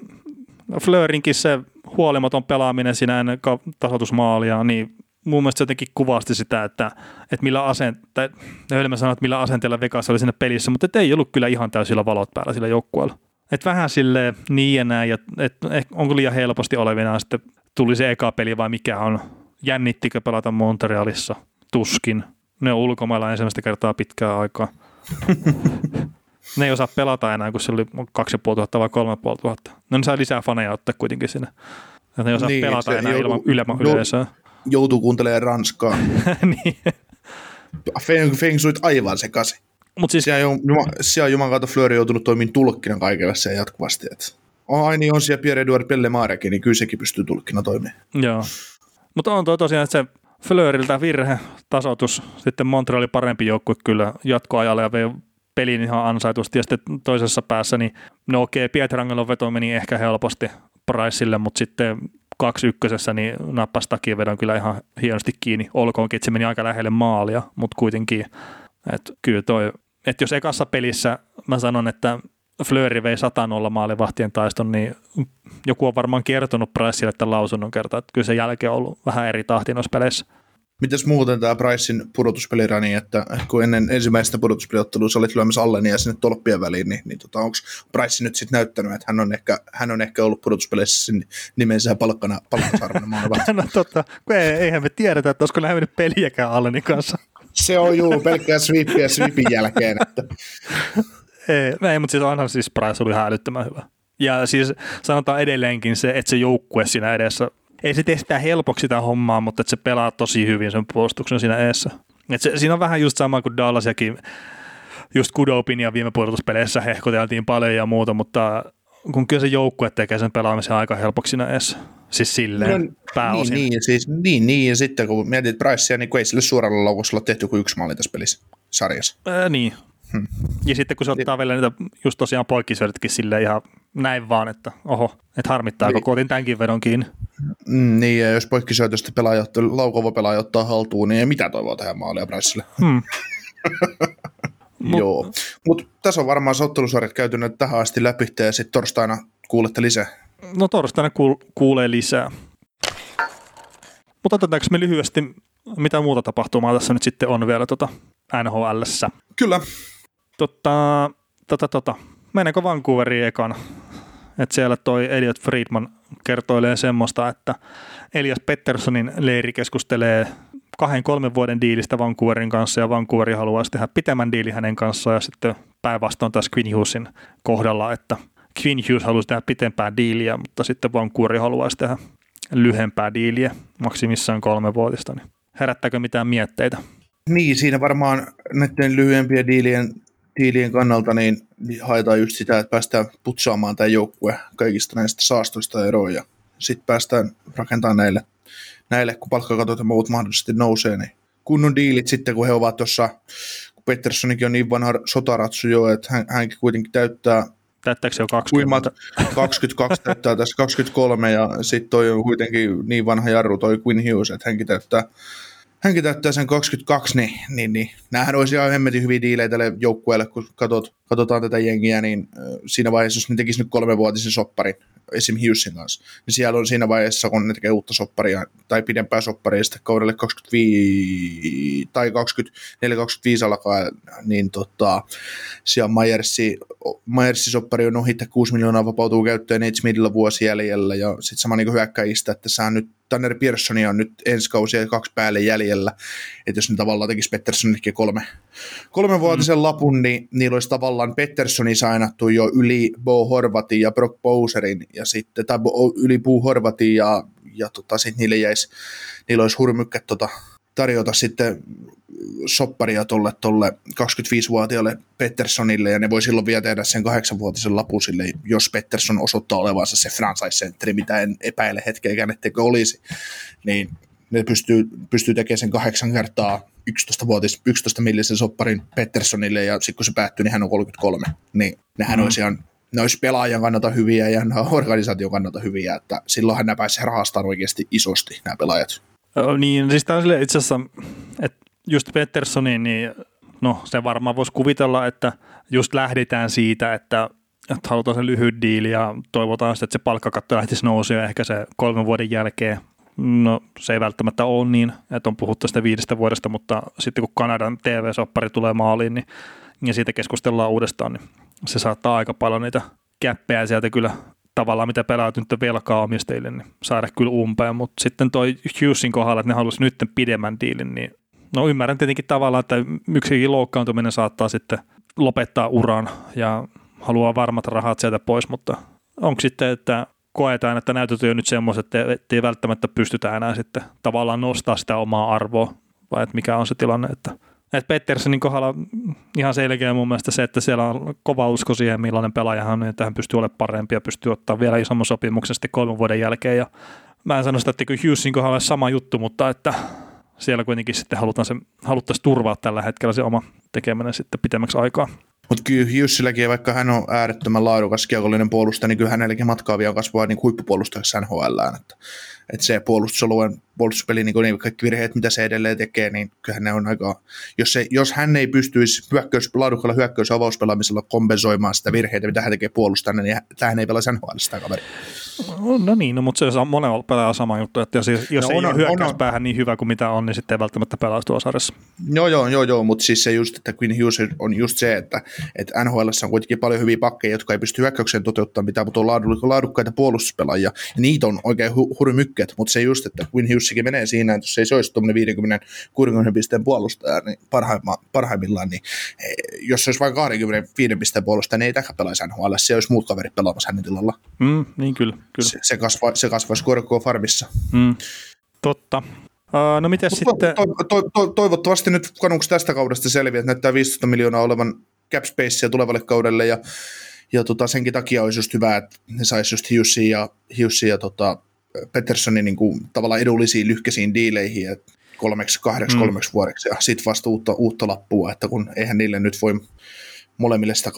Flörinkin se huolimaton pelaaminen siinä ennen tasoitusmaalia, niin mun mielestä jotenkin kuvasti sitä, että, että millä asenteella, tai mä sanoa, että millä asenteella Vegas oli siinä pelissä, mutta ei ollut kyllä ihan täysillä valot päällä sillä joukkueella. Et vähän sille niin ja näin, ja et, onko liian helposti olevina sitten tuli se eka peli vai mikä on. Jännittikö pelata Montrealissa? Tuskin. Ne on ulkomailla ensimmäistä kertaa pitkää aikaa. ne ei osaa pelata enää, kun se oli 2500 vai 3500. No ne sai lisää faneja ottaa kuitenkin sinne. Ne ei osaa niin, pelata enää joutuu, ilman yleisöä. Joutuu kuuntelemaan Ranskaa. niin. Feng, feng suit aivan sekaisin. Mut siis... Siellä, on, siellä on Juman kautta Flööri joutunut toimimaan tulkkina kaikella se jatkuvasti. Että ai niin on siellä Pierre-Edouard Pellemaarekin, niin kyllä sekin pystyy tulkkina toimimaan. Joo. Mutta on tuo tosiaan, että se Fleuriltä virhe, tasoitus, sitten Montreali parempi joukkue kyllä jatkoajalle ja vei pelin ihan ansaitusti. Ja sitten toisessa päässä, niin no okei, okay, Pietrangelon veto meni ehkä helposti Priceille, mutta sitten kaksi ykkösessä niin nappasi takia vedon kyllä ihan hienosti kiinni. Olkoonkin, että se meni aika lähelle maalia, mutta kuitenkin, että kyllä toi että jos ekassa pelissä mä sanon, että Flööri vei 100 nolla maalivahtien taiston, niin joku on varmaan kertonut Priceille tämän lausunnon kertaa, että kyllä se jälkeen on ollut vähän eri tahti noissa peleissä. Mites muuten tämä Pricein pudotuspelirani, että kun ennen ensimmäistä pudotuspeliottelua sä olit lyömässä ja sinne tolppien väliin, niin, niin tota, onko Price nyt sitten näyttänyt, että hän on ehkä, hän on ehkä ollut pudotuspeleissä nimensä palkkana, palkkasarvona maanavahti? no totta, kun ei, eihän me tiedetä, että olisiko nähnyt peliäkään Allenin kanssa. Se on juu, pelkkää sweepia sweepin jälkeen. Että. ei, ei, mutta siis onhan siis Price oli ihan älyttömän hyvä. Ja siis sanotaan edelleenkin se, että se joukkue siinä edessä, ei se tee sitä helpoksi sitä hommaa, mutta että se pelaa tosi hyvin sen puolustuksen siinä edessä. Et se, siinä on vähän just sama kuin Dallasiakin, just Kudopin ja viime puolustuspeleissä hehkoteltiin paljon ja muuta, mutta kun kyllä se joukkue tekee sen pelaamisen aika helpoksi siinä edessä. Siis silleen no, pääosin. Niin, niin, siis, niin, niin, ja sitten kun mietit Pricea, niin kun ei sille suoralla laukossa ole tehty kuin yksi maali tässä pelissä, sarjassa. Ää, niin. Hmm. Ja sitten kun se ottaa vielä niitä just tosiaan poikkisyötkin silleen ihan näin vaan, että oho, että harmittaa, niin. kun otin tämänkin vedon kiinni. Mm, niin, ja jos poikkisyötöstä pelaaja, laukova pelaaja ottaa haltuun, niin ei mitään toivoa tähän maalia Pricelle. Hmm. Joo, mutta tässä on varmaan sottelusarjat käyty nyt tähän asti läpi, ja sitten torstaina kuulette lisää. No torstaina kuul- kuulee lisää. Mutta otetaanko me lyhyesti, mitä muuta tapahtumaa tässä nyt sitten on vielä tota NHLssä? Kyllä. Tota, tota, tota. Mennäänkö Vancouveriin ekana? Että siellä toi Elliot Friedman kertoilee semmoista, että Elias Petterssonin leiri keskustelee kahden kolmen vuoden diilistä Vancouverin kanssa ja Vancouver haluaisi tehdä pitemmän diili hänen kanssaan ja sitten päinvastoin taas Quinn Hughesin kohdalla, että Quinn Hughes haluaisi tehdä pitempää diiliä, mutta sitten Vancouver haluaisi tehdä lyhempää diiliä, maksimissaan kolme vuotista, niin herättääkö mitään mietteitä? Niin, siinä varmaan näiden lyhyempien diilien, diilien kannalta niin, haetaan just sitä, että päästään putsaamaan tämä joukkue kaikista näistä saastoista eroja ja sitten päästään rakentamaan näille näille, kun palkkakatot ja muut mahdollisesti nousee, niin kunnon diilit sitten, kun he ovat tuossa, kun Petterssonikin on niin vanha sotaratsu jo, että hän, hänkin kuitenkin täyttää Täyttääkö se jo 20? 22 täyttää tässä 23 ja sitten toi on kuitenkin niin vanha jarru toi Quinn Hughes, että hänkin täyttää, hänkin täyttää sen 22, niin, niin, niin. näähän olisi ihan hemmetin hyviä diilejä tälle joukkueelle, kun katot, katsotaan tätä jengiä, niin siinä vaiheessa, jos ne tekisi nyt kolmevuotisen sopparin, esim. Hughesin kanssa, niin siellä on siinä vaiheessa, kun ne tekee uutta sopparia tai pidempää sopparia sitten kaudelle 25 tai 24-25 alkaa, niin tota, siellä Myersi, Myersi soppari on ohi, 6 miljoonaa vapautuu käyttöön Nate Smithillä vuosi jäljellä ja sitten sama niin hyökkäistä, että saa nyt Tanner Pearsonia on nyt ensi kausi kaksi päälle jäljellä, että jos ne tavallaan tekisi Petterssonillekin kolme, kolmenvuotisen mm. lapun, niin niillä olisi tavallaan Petterssoni sainattu jo yli Bo Horvatin ja Brock Bowserin, ja sitten, tai yli Bo Horvatin, ja, ja tota, sitten niille jäisi, niillä olisi hurmykkät tota, tarjota sitten sopparia tolle, tolle 25-vuotiaalle Petterssonille, ja ne voi silloin vielä tehdä sen kahdeksanvuotisen lapun sille, jos Pettersson osoittaa olevansa se franchise-sentteri, mitä en epäile hetkeäkään, etteikö olisi, niin ne pystyy, pystyy tekemään sen kahdeksan kertaa 11 vuotis 11 millisen sopparin Petterssonille, ja sitten kun se päättyy, niin hän on 33, niin nehän mm. olisi ihan ne olisi pelaajan kannalta hyviä ja ne organisaation kannalta hyviä, että silloinhan nämä pääsee rahastamaan oikeasti isosti nämä pelaajat. Niin, siis tämä on silleen itse asiassa, että just Petersonin, niin no se varmaan voisi kuvitella, että just lähdetään siitä, että, että halutaan se lyhyt diili ja toivotaan sitten, että se palkkakatto lähtisi nousemaan ehkä se kolmen vuoden jälkeen. No se ei välttämättä ole niin, että on puhuttu sitä viidestä vuodesta, mutta sitten kun Kanadan TV-soppari tulee maaliin niin, ja siitä keskustellaan uudestaan, niin se saattaa aika paljon niitä käppejä sieltä kyllä tavallaan, mitä pelaat nyt velkaa omistajille, niin saada kyllä umpeen, mutta sitten toi Hughesin kohdalla, että ne haluaisi nyt pidemmän diilin, niin no ymmärrän tietenkin tavallaan, että yksikin loukkaantuminen saattaa sitten lopettaa uran ja haluaa varmat rahat sieltä pois, mutta onko sitten, että koetaan, että näytöt on nyt semmoiset, että ei välttämättä pystytä enää sitten tavallaan nostaa sitä omaa arvoa, vai että mikä on se tilanne, että että Petterssonin kohdalla ihan selkeä mun mielestä se, että siellä on kova usko siihen, millainen pelaaja hän on, että hän pystyy olemaan parempi ja pystyy ottaa vielä isomman sopimuksen sitten kolmen vuoden jälkeen. Ja mä en sano sitä, että Hughesin kohdalla sama juttu, mutta että siellä kuitenkin sitten halutaan se, haluttaisiin turvaa tällä hetkellä se oma tekeminen sitten pitemmäksi aikaa. Mutta kyllä Jussilläkin, vaikka hän on äärettömän laadukas kiekollinen puolustaja, niin kyllä hänelläkin matkaa vielä kasvaa niin huippupuolustajaksi NHL. Että, että se puolustusalueen puolustuspeli, niin, niin kaikki virheet, mitä se edelleen tekee, niin kyllähän ne on aika... Jos, se, jos hän ei pystyisi hyökkäys, laadukkaalla hyökkäys- avauspelaamisella kompensoimaan sitä virheitä, mitä hän tekee puolustajana, niin tähän ei pelaa NHL sitä kaveri. No niin, no, mutta se on monella pelaajalla sama juttu, että jos, jos No ei on, ole on, hyökkäyspäähän niin hyvä kuin mitä on, niin sitten ei välttämättä pelaa tuossa sarjassa. Joo, joo, joo, joo mutta siis se just, että Quinn Hughes on just se, että, että NHL on kuitenkin paljon hyviä pakkeja, jotka ei pysty hyökkäykseen toteuttamaan mitään, mutta on laadu- laadukkaita puolustuspelaajia, ja niitä on oikein hu- hurmykket, mutta se just, että Quinn Hughesikin menee siinä, että jos ei se olisi tuommoinen 50-60 pisteen puolustaja niin parhaimma, parhaimmillaan, niin eh, jos se olisi vain 25 pisteen puolustaja, niin ei tähän pelaisi NHL, se olisi muut kaverit pelaamassa hänen tilalla. Mm, niin kyllä, kyllä. Se, se, kasva, se kasvaisi korkoa farmissa. Mm, totta. Uh, no miten sitten... To, to, to, toivottavasti nyt kanuksi tästä kaudesta selviää, että näyttää 15 miljoonaa olevan cap spacea tulevalle kaudelle ja, ja tota, senkin takia olisi just hyvä, että ne saisi just Hughesin ja, Hughesin ja tota, Petersonin niin kuin, tavallaan edullisiin lyhkäisiin diileihin, että kolmeksi, kahdeksi, Mm. kolmeksi vuodeksi ja sitten vasta uutta, uutta lappua, että kun eihän niille nyt voi molemmille sitä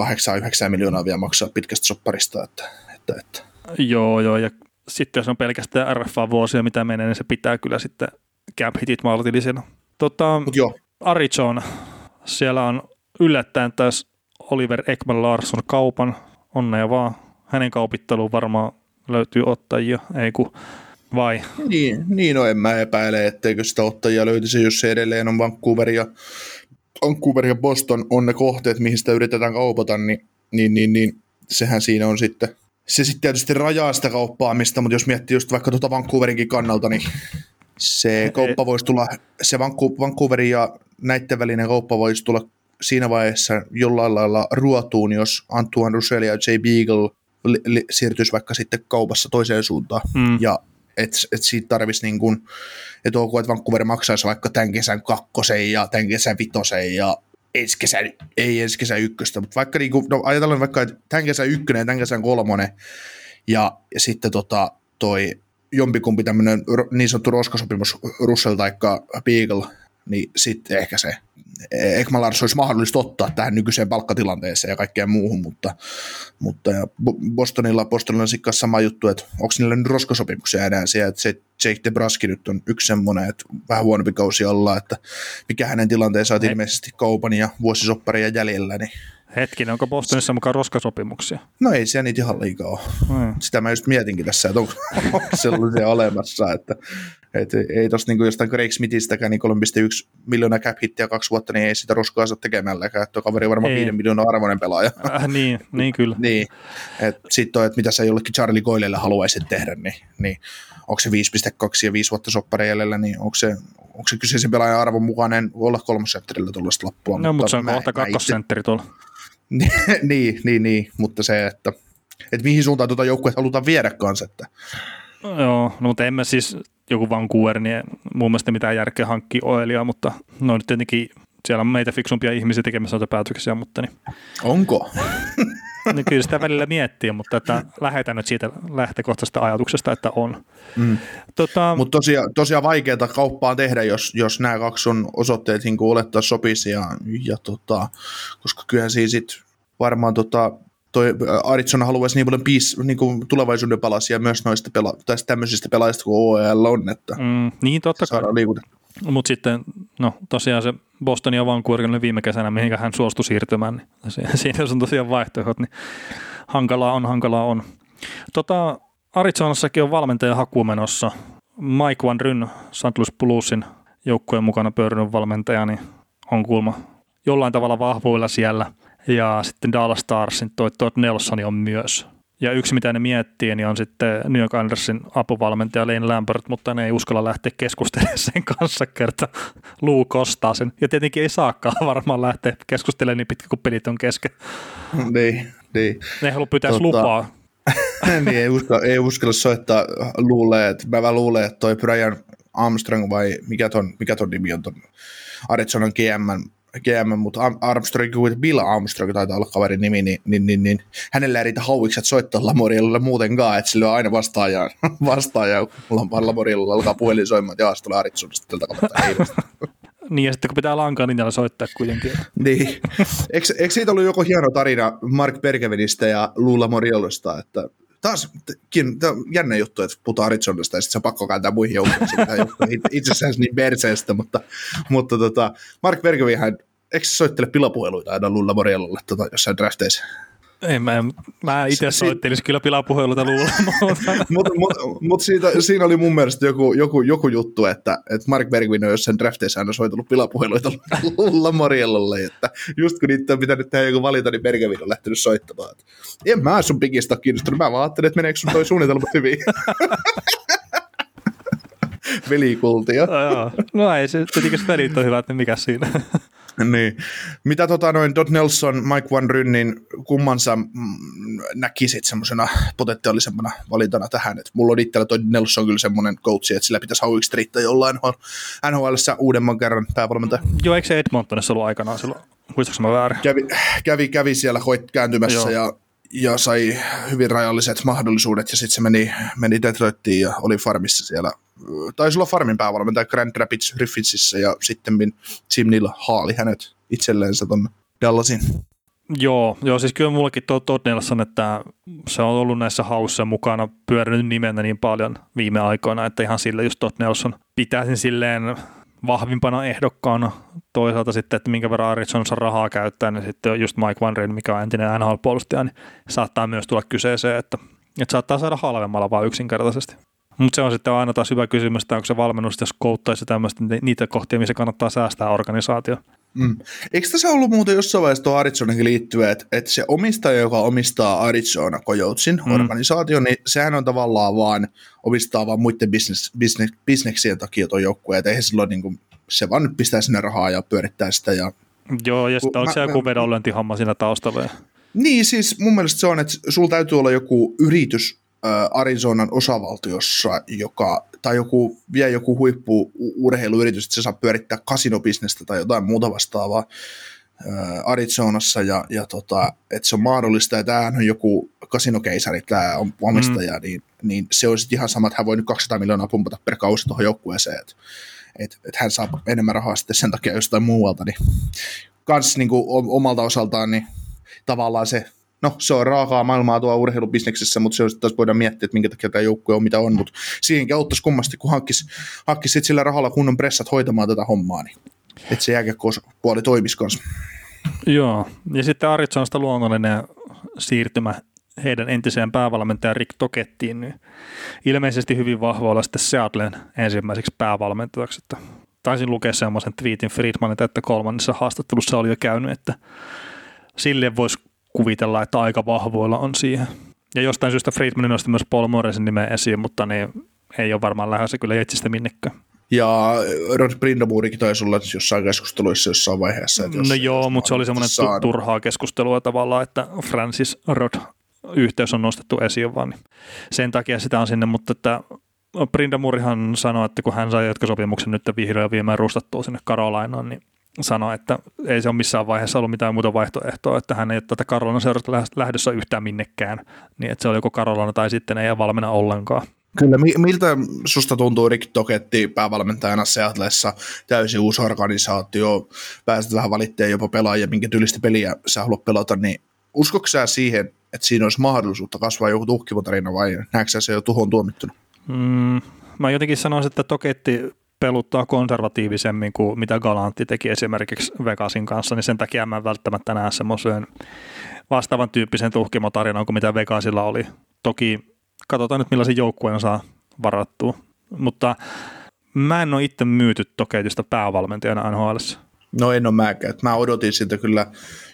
8-9 miljoonaa vielä maksaa pitkästä sopparista, että, että, että. Joo, joo, ja sitten jos on pelkästään RFA-vuosia, mitä menee, niin se pitää kyllä sitten cap hitit maltillisena. Tota, Mut joo, Ari John, siellä on yllättäen tässä Oliver Ekman Larsson kaupan, onnea vaan. Hänen kaupitteluun varmaan löytyy ottajia, ei kun vai? Niin, niin no en mä epäile, etteikö sitä ottajia löytyisi, jos se edelleen on Vancouver ja, Vancouver ja Boston on ne kohteet, mihin sitä yritetään kaupata, niin, niin, niin, niin sehän siinä on sitten. Se sitten tietysti rajaa sitä kauppaamista, mutta jos miettii just vaikka tuota Vancouverinkin kannalta, niin se kauppa voisi tulla, se Vancou- Vancouverin ja näiden välinen kauppa voisi tulla siinä vaiheessa jollain lailla ruotuun, jos Antoine Roussel ja Jay Beagle li- li- siirtyisi vaikka sitten kaupassa toiseen suuntaan. Mm. Ja että et siitä tarvitsisi niin kuin, että ok, että Vancouver maksaisi vaikka tämän kesän kakkosen ja tämän kesän vitosen ja ensi kesän, ei ensi kesän ykköstä, mutta vaikka niin kuin, no ajatellaan vaikka, että tämän kesän ykkönen ja tämän kesän kolmonen ja, ja sitten tota, toi jompikumpi tämmöinen niin sanottu roskasopimus Russell tai Beagle, niin sitten ehkä se Ekman Lars olisi mahdollista ottaa tähän nykyiseen palkkatilanteeseen ja kaikkeen muuhun, mutta, mutta ja Bo- Bostonilla, Bostonilla on sitten sama juttu, että onko niillä nyt roskasopimuksia enää siellä, että se Jake DeBruski nyt on yksi semmoinen, että vähän huonompi kausi olla, että mikä hänen tilanteensa on ilmeisesti kaupan ja vuosisopparia jäljellä, niin Hetkinen, onko Bostonissa mukaan roskasopimuksia? no ei siellä niitä ihan liikaa ole. Hmm. Sitä mä just mietinkin tässä, että onko, onko sellaisia olemassa, että et ei tosta niin jostain Craig Smithistäkään niin 3,1 miljoonaa cap hittiä kaksi vuotta, niin ei sitä roskaa saa tekemälläkään, tuo kaveri on varmaan Ei. 5 miljoonaa arvoinen pelaaja. Äh, niin, niin kyllä. niin, sitten että mitä sä jollekin Charlie Coilelle haluaisit tehdä, niin, niin onko se 5,2 ja 5 vuotta soppari jäljellä, niin onko se, onko se kyseisen pelaajan arvon mukainen olla kolmosentterillä tuollaista loppua. No, mutta se on mä- kohta kakkosentteri tuolla. niin, niin, niin, mutta se, että, että mihin suuntaan tuota joukkuetta halutaan viedä kanssa, että Joo, no mutta emme siis joku Vancouver, niin mun mielestä mitään järkeä hankkia Oelia, mutta no nyt tietenkin siellä on meitä fiksumpia ihmisiä tekemässä noita päätöksiä, mutta niin, onko? niin kyllä sitä välillä miettii, mutta että lähetän nyt siitä lähtökohtaisesta ajatuksesta, että on. Mm. Tota, Mutta tosiaan, tosiaan vaikeaa kauppaa tehdä, jos, jos nämä kaksi on osoitteet niin olettaa sopisi, ja, ja tota, koska kyllähän siinä sit varmaan tota, toi Arizona haluaisi niin paljon piis, niin kuin tulevaisuuden palasia myös noista pela- tästä tämmöisistä pelaajista kuin OEL on, että Mm, niin totta kai. Mutta sitten, no tosiaan se Boston ja Vancouver oli viime kesänä, mihin hän suostui siirtymään, niin si- siinä jos on tosiaan vaihtoehdot, niin hankalaa on, hankalaa on. Tota, Arizonassakin on valmentaja haku menossa. Mike Van Ryn, St. Louis Bluesin joukkueen mukana pyörinyt valmentaja, niin on kuulma jollain tavalla vahvoilla siellä. Ja sitten Dallas Starsin toi Todd Nelson on myös. Ja yksi, mitä ne miettii, niin on sitten New York Andersin apuvalmentaja Lane Lambert, mutta ne ei uskalla lähteä keskustelemaan sen kanssa, kerta Luu kostaa sen. Ja tietenkin ei saakaan varmaan lähteä keskustelemaan niin pitkä, kun pelit on kesken. niin, niin. Ne ei halua pyytää Tota- lupaa. niin ei, uskalla, ei uskalla soittaa, luulee, että mä vaan luulen, että toi Brian Armstrong vai mikä ton, mikä ton nimi on ton Arizonan GM, GM mutta Armstrong, Bill Armstrong taitaa olla kaverin nimi, niin, niin, niin, niin hänellä ei riitä hauikset soittaa Lamorielle muutenkaan, että sillä on aina vastaaja, vastaaja kun Lamoriella alkaa puhelin soimaan, että jaa, se tulee Arizonasta tältä kautta. Niin, ja sitten kun pitää lankaan linjalla soittaa kuitenkin. niin. Eikö, eikö siitä ollut joku hieno tarina Mark Bergevinistä ja Lula Moriolosta, että taas kin- tää on jännä juttu, että puhutaan Arizonasta ja sitten se on pakko kääntää muihin joukkoihin. Tämä johtuu itse- itse asiassa niin perseestä, mutta, mutta tota, Mark Bergevinhän, eikö se soittele pilapuheluita aina Lulla Moriololle tota, jossain drafteissa? Ei, mä, mä itse Si- soittelisin kyllä pilapuheluita luulla, mutta mut, mut siitä, siinä oli mun mielestä joku, joku, joku juttu, että, että Mark Bergvin on jossain drafteissa aina soitellut pilapuheluita Lulla Morielolle, että just kun niitä on pitänyt tehdä joku valita, niin Bergvin on lähtenyt soittamaan. En mä sun pikistä kiinnostunut, mä vaan ajattelin, että meneekö sun toi suunnitelma hyvin. Velikultia. joo. no ei se, tietenkin pelit on hyvät, niin mikä siinä. Niin. Mitä tota noin Dot Nelson, Mike Van Rynnin, kummansa mm, näkisit semmoisena potentiaalisempana valintana tähän? Et mulla on itsellä toi Nelson kyllä semmoinen coachi, että sillä pitäisi hauiksi riittää jollain nhl uudemman kerran päävalmentaja. joo, eikö se Edmontonissa ollut aikanaan silloin? Muistaaks mä väärin? Kävi, kävi, kävi siellä hoit kääntymässä Joo. ja, ja sai hyvin rajalliset mahdollisuudet ja sitten se meni, meni Detroittiin ja oli farmissa siellä. Taisi olla farmin päävalmentaja Grand Rapids Griffinsissä ja sitten Jim Neal haali hänet itselleensä tuonne Dallasin. Joo, joo, siis kyllä mullakin tuo Todd Nelson, että se on ollut näissä haussa mukana, pyörinyt nimenä niin paljon viime aikoina, että ihan sille just Todd Nelson pitäisin silleen vahvimpana ehdokkaana. Toisaalta sitten, että minkä verran Arizonassa rahaa käyttää, niin sitten just Mike Van Ryn, mikä on entinen NHL-puolustaja, niin saattaa myös tulla kyseeseen, että, että saattaa saada halvemmalla vaan yksinkertaisesti. Mutta se on sitten aina taas hyvä kysymys, että onko se valmennus, jos kouttaisi tämmöistä niitä kohtia, missä kannattaa säästää organisaatio. Mm. Eikö tässä ollut muuten jossain vaiheessa tuo Arizonakin liittyen, että, että se omistaja, joka omistaa Arizona Coyotesin Mm. organisaation, niin sehän on tavallaan vaan, omistaa vaan muiden business, business, bisneksien takia tuo joukkue, että eihän silloin niin kuin, se vaan nyt pistää sinne rahaa ja pyörittää sitä ja Joo, ja sitten onko se joku vedonlyöntihomma siinä taustalla? Niin, siis mun mielestä se on, että sulla täytyy olla joku yritys Arizonan osavaltiossa, joka, tai joku, vie joku huippu urheiluyritys, että se saa pyörittää kasinobisnestä tai jotain muuta vastaavaa Arizonassa, ja, ja tota, että se on mahdollista, ja tämähän on joku kasinokeisari, tämä omistaja, mm. niin, niin se olisi ihan sama, että hän voi nyt 200 miljoonaa pumpata per kausi tuohon joukkueeseen, että et, et hän saa enemmän rahaa sitten sen takia jostain muualta, niin kans niin kuin omalta osaltaan, niin tavallaan se, no se on raakaa maailmaa tuo urheilubisneksessä, mutta se on, taas voidaan miettiä, että minkä takia tämä joukkue on mitä on, mutta siihenkin auttaisi kummasti, kun hankkisi, hankkisi sillä rahalla kunnon pressat hoitamaan tätä hommaa, niin että se jääkiekko-puoli toimisi kanssa. Joo, ja sitten Arizonasta luonnollinen siirtymä heidän entiseen päävalmentajan Rick Tokettiin, niin ilmeisesti hyvin vahva olla sitten Seattlen ensimmäiseksi päävalmentajaksi. Että taisin lukea semmoisen tweetin Friedmanilta, että kolmannessa haastattelussa oli jo käynyt, että sille voisi kuvitella, että aika vahvoilla on siihen. Ja jostain syystä Friedman nosti myös Paul Morrisin nimen esiin, mutta niin ei ole varmaan lähdössä kyllä etsistä minnekään. Ja Rod Brindamurikin taisi olla jossain keskusteluissa jossain vaiheessa. Että jos, No joo, mutta se oli semmoinen saanut. tu- turhaa keskustelua tavallaan, että Francis Rod yhteys on nostettu esiin vaan. Niin sen takia sitä on sinne, mutta että Brindamurihan sanoi, että kun hän sai jatkosopimuksen nyt vihdoin ja viimein rustattua sinne Karolainaan, niin sanoi, että ei se ole missään vaiheessa ollut mitään muuta vaihtoehtoa, että hän ei ole tätä Karolainen seurasta lähdössä yhtään minnekään, niin että se oli joko Karolana tai sitten ei valmenna ollenkaan. Kyllä, mi- miltä susta tuntuu Rick Toketti päävalmentajana Seatlessa, täysin uusi organisaatio, pääset vähän valitteen jopa pelaajia, minkä tyylistä peliä sä haluat pelata, niin uskotko sä siihen, että siinä olisi mahdollisuutta kasvaa joku tuhkimotarina vai näetkö sä se jo tuhon tuomittuna? Mm, mä jotenkin sanoisin, että Toketti peluttaa konservatiivisemmin kuin mitä Galantti teki esimerkiksi Vegasin kanssa, niin sen takia mä en välttämättä näe semmoisen vastaavan tyyppisen tuhkimotarinan kuin mitä Vegasilla oli. Toki katsotaan nyt millaisen joukkueen saa varattua, mutta mä en ole itse myyty Toketista päävalmentajana NHL. No en ole mäkään. Mä odotin siltä kyllä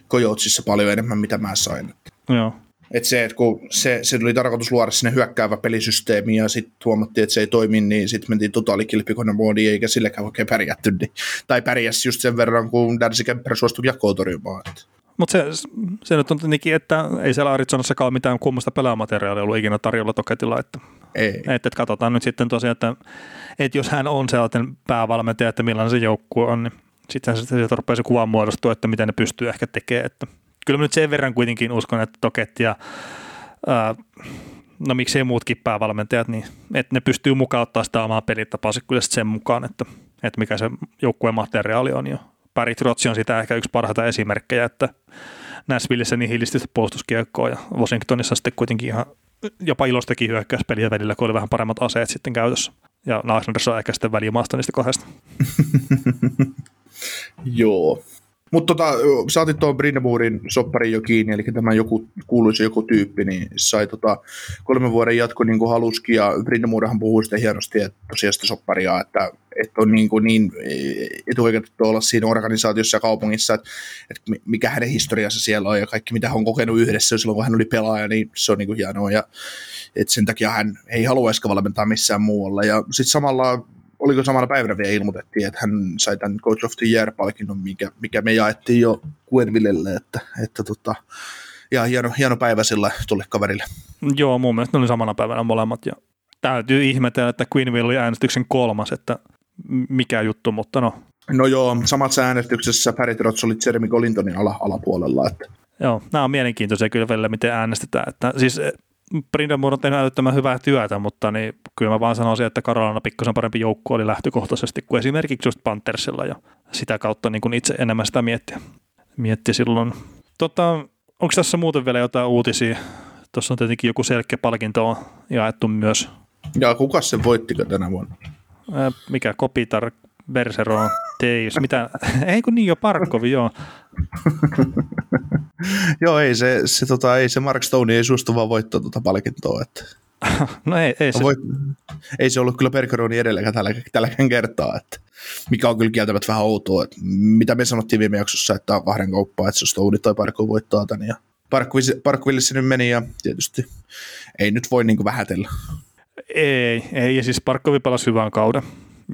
Kojotsissa paljon enemmän, mitä mä sain. Joo. Et se, että kun se, se oli tarkoitus luoda sinne hyökkäävä pelisysteemi ja sitten huomattiin, että se ei toimi, niin sitten mentiin totaalikilpikonen moodiin eikä silläkään oikein pärjätty. Niin, tai pärjäs just sen verran, kun Darcy Kemper suostui jakoon torjumaan. Mutta se, se nyt on tietenkin, että ei siellä Arizonassakaan ole mitään kummasta pelaamateriaalia ollut ikinä tarjolla Toketilla. Että, Ei. että, että katsotaan nyt sitten tosiaan, että, että jos hän on sellainen päävalmentaja, että millainen se joukkue on, niin sitten se, se rupeaa se kuva muodostua, että miten ne pystyy ehkä tekemään. Että, kyllä mä nyt sen verran kuitenkin uskon, että Toket ja ää, no miksei muutkin päävalmentajat, niin että ne pystyy mukauttaa sitä omaa pelitapaansa kyllä sen mukaan, että, että mikä se joukkueen materiaali on jo. Barry Trotsi on sitä ehkä yksi parhaita esimerkkejä, että Nashvillessä niin hilististä puolustuskiekkoa ja Washingtonissa sitten kuitenkin ihan jopa ilostakin hyökkäyspeliä välillä, kun oli vähän paremmat aseet sitten käytössä. Ja Islanders on ehkä sitten välimaasta niistä kahdesta. Joo. Mutta tota, sä otit tuon Brindemurin sopparin jo kiinni, eli tämä joku, kuuluisi joku tyyppi, niin sai tota, kolmen vuoden jatko niin kuin haluskin, ja Brindemurhan puhuu sitä hienosti, että tosiaan sitä sopparia, että, että on niin, kuin niin etuoikeutettu olla siinä organisaatiossa ja kaupungissa, että, että mikä hänen historiassa siellä on, ja kaikki mitä hän on kokenut yhdessä silloin, kun hän oli pelaaja, niin se on niin kuin hienoa, ja että sen takia hän ei haluaisi valmentaa missään muualla, ja sitten samalla oliko samana päivänä vielä ilmoitettiin, että hän sai tämän Coach of the Year-palkinnon, mikä, mikä me jaettiin jo Quenvillelle, että, että tota, ja hieno, hieno päivä sillä tulle kaverille. Joo, mun mielestä ne oli samana päivänä molemmat, ja täytyy ihmetellä, että Queenville oli äänestyksen kolmas, että mikä juttu, mutta no. No joo, samassa äänestyksessä Barry Trotz oli Jeremy Collintonin ala, alapuolella. Että. Joo, nämä on mielenkiintoisia kyllä välillä, miten äänestetään. Että, siis Brindamore on tehnyt älyttömän hyvää työtä, mutta niin kyllä mä vaan sanoisin, että Karolana pikkasen parempi joukko oli lähtökohtaisesti kuin esimerkiksi just Panthersilla ja sitä kautta niin kuin itse enemmän sitä miettiä, mietti silloin. Tota, onko tässä muuten vielä jotain uutisia? Tuossa on tietenkin joku selkeä palkinto jaettu myös. Ja kuka se voittiko tänä vuonna? Mikä Kopitar, Berseron, Teis, mitä? Ei kun niin jo Parkkovi, joo. Joo, ei se, se, tota, ei se Mark Stone ei suostu vaan voittaa tuota palkintoa. Että. no ei, ei se. Voit, ei se ollut kyllä Perkeroni edelläkään tällä, tälläkään kertaa, että mikä on kyllä kieltämättä vähän outoa. Että mitä me sanottiin viime jaksossa, että on kahden kauppaa, että se Stone tai Parkko voittaa tämän. Ja Parkville nyt meni ja tietysti ei nyt voi niin vähätellä. Ei, ei, ja siis Parkkovi palasi hyvän kauden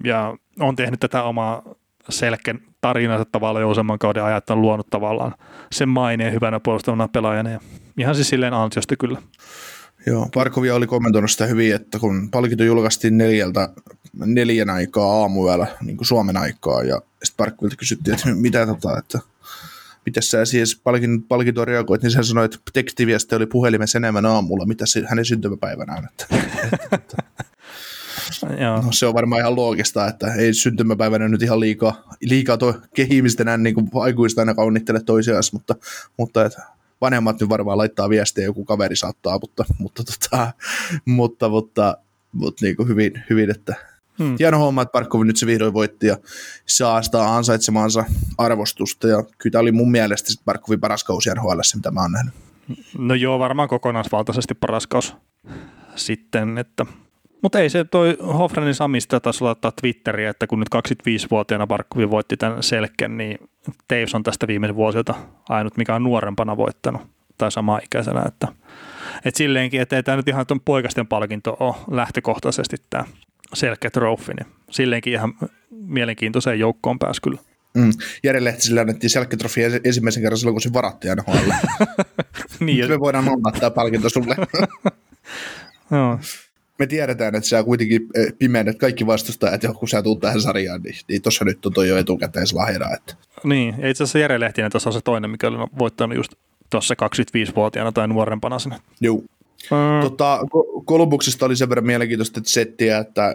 ja on tehnyt tätä omaa selkeän tarinansa tavallaan jo useamman kauden ajat on luonut tavallaan sen maineen hyvänä puolustavana pelaajana ja ihan siis silleen ansiosta kyllä. Joo, Parkovia oli kommentoinut sitä hyvin, että kun palkinto julkaistiin neljältä, neljän aikaa aamuyöllä niin kuin Suomen aikaa ja sitten Parkkovilta kysyttiin, että mitä tota, että miten sä siis palkin, palkintoa reagoit, niin hän sanoi, että tekstiviesti oli puhelimessa enemmän aamulla, mitä hänen syntymäpäivänään. Että, että, Joo. No, se on varmaan ihan loogista, että ei syntymäpäivänä nyt ihan liikaa, liikaa to, ihmisten näin niin aikuista aina kaunittele toisiaan, mutta, mutta että vanhemmat nyt varmaan laittaa viestiä, joku kaveri saattaa, mutta, mutta, tota, mutta, mutta, mutta niin kuin hyvin, hyvin, että Hmm. Hieno homma, että Parkkovi nyt se vihdoin voitti ja saa sitä ansaitsemaansa arvostusta. Ja kyllä tämä oli mun mielestä Parkkovin paras kausi NHL, mitä mä oon nähnyt. No joo, varmaan kokonaisvaltaisesti paras kausi sitten, että mutta ei se toi Hofrenin Samista taisi laittaa Twitteriä, että kun nyt 25-vuotiaana Barkovi voitti tämän selken, niin Teivs on tästä viime vuosilta ainut, mikä on nuorempana voittanut tai sama ikäisenä. Että, et silleenkin, että ei tämä nyt ihan tuon poikasten palkinto ole lähtökohtaisesti tämä selkeä trofi, niin silleenkin ihan mielenkiintoiseen joukkoon pääsi kyllä. Mm. Jere Lehtiselle annettiin selkkätrofi ensimmäisen kerran silloin, kun se varattiin NHL. niin, me voidaan antaa tämä palkinto sulle. Joo me tiedetään, että sä kuitenkin eh, pimeenet kaikki vastustajat, kun sä tulet tähän sarjaan, niin, niin tuossa nyt on toi jo etukäteislahjana. Että. Niin, ja itse asiassa Jere Lehtinen tuossa on se toinen, mikä oli voittanut just tuossa 25-vuotiaana tai nuorempana sinne. Joo. Mm. Tota, Kolumbuksesta oli sen verran mielenkiintoista settiä, että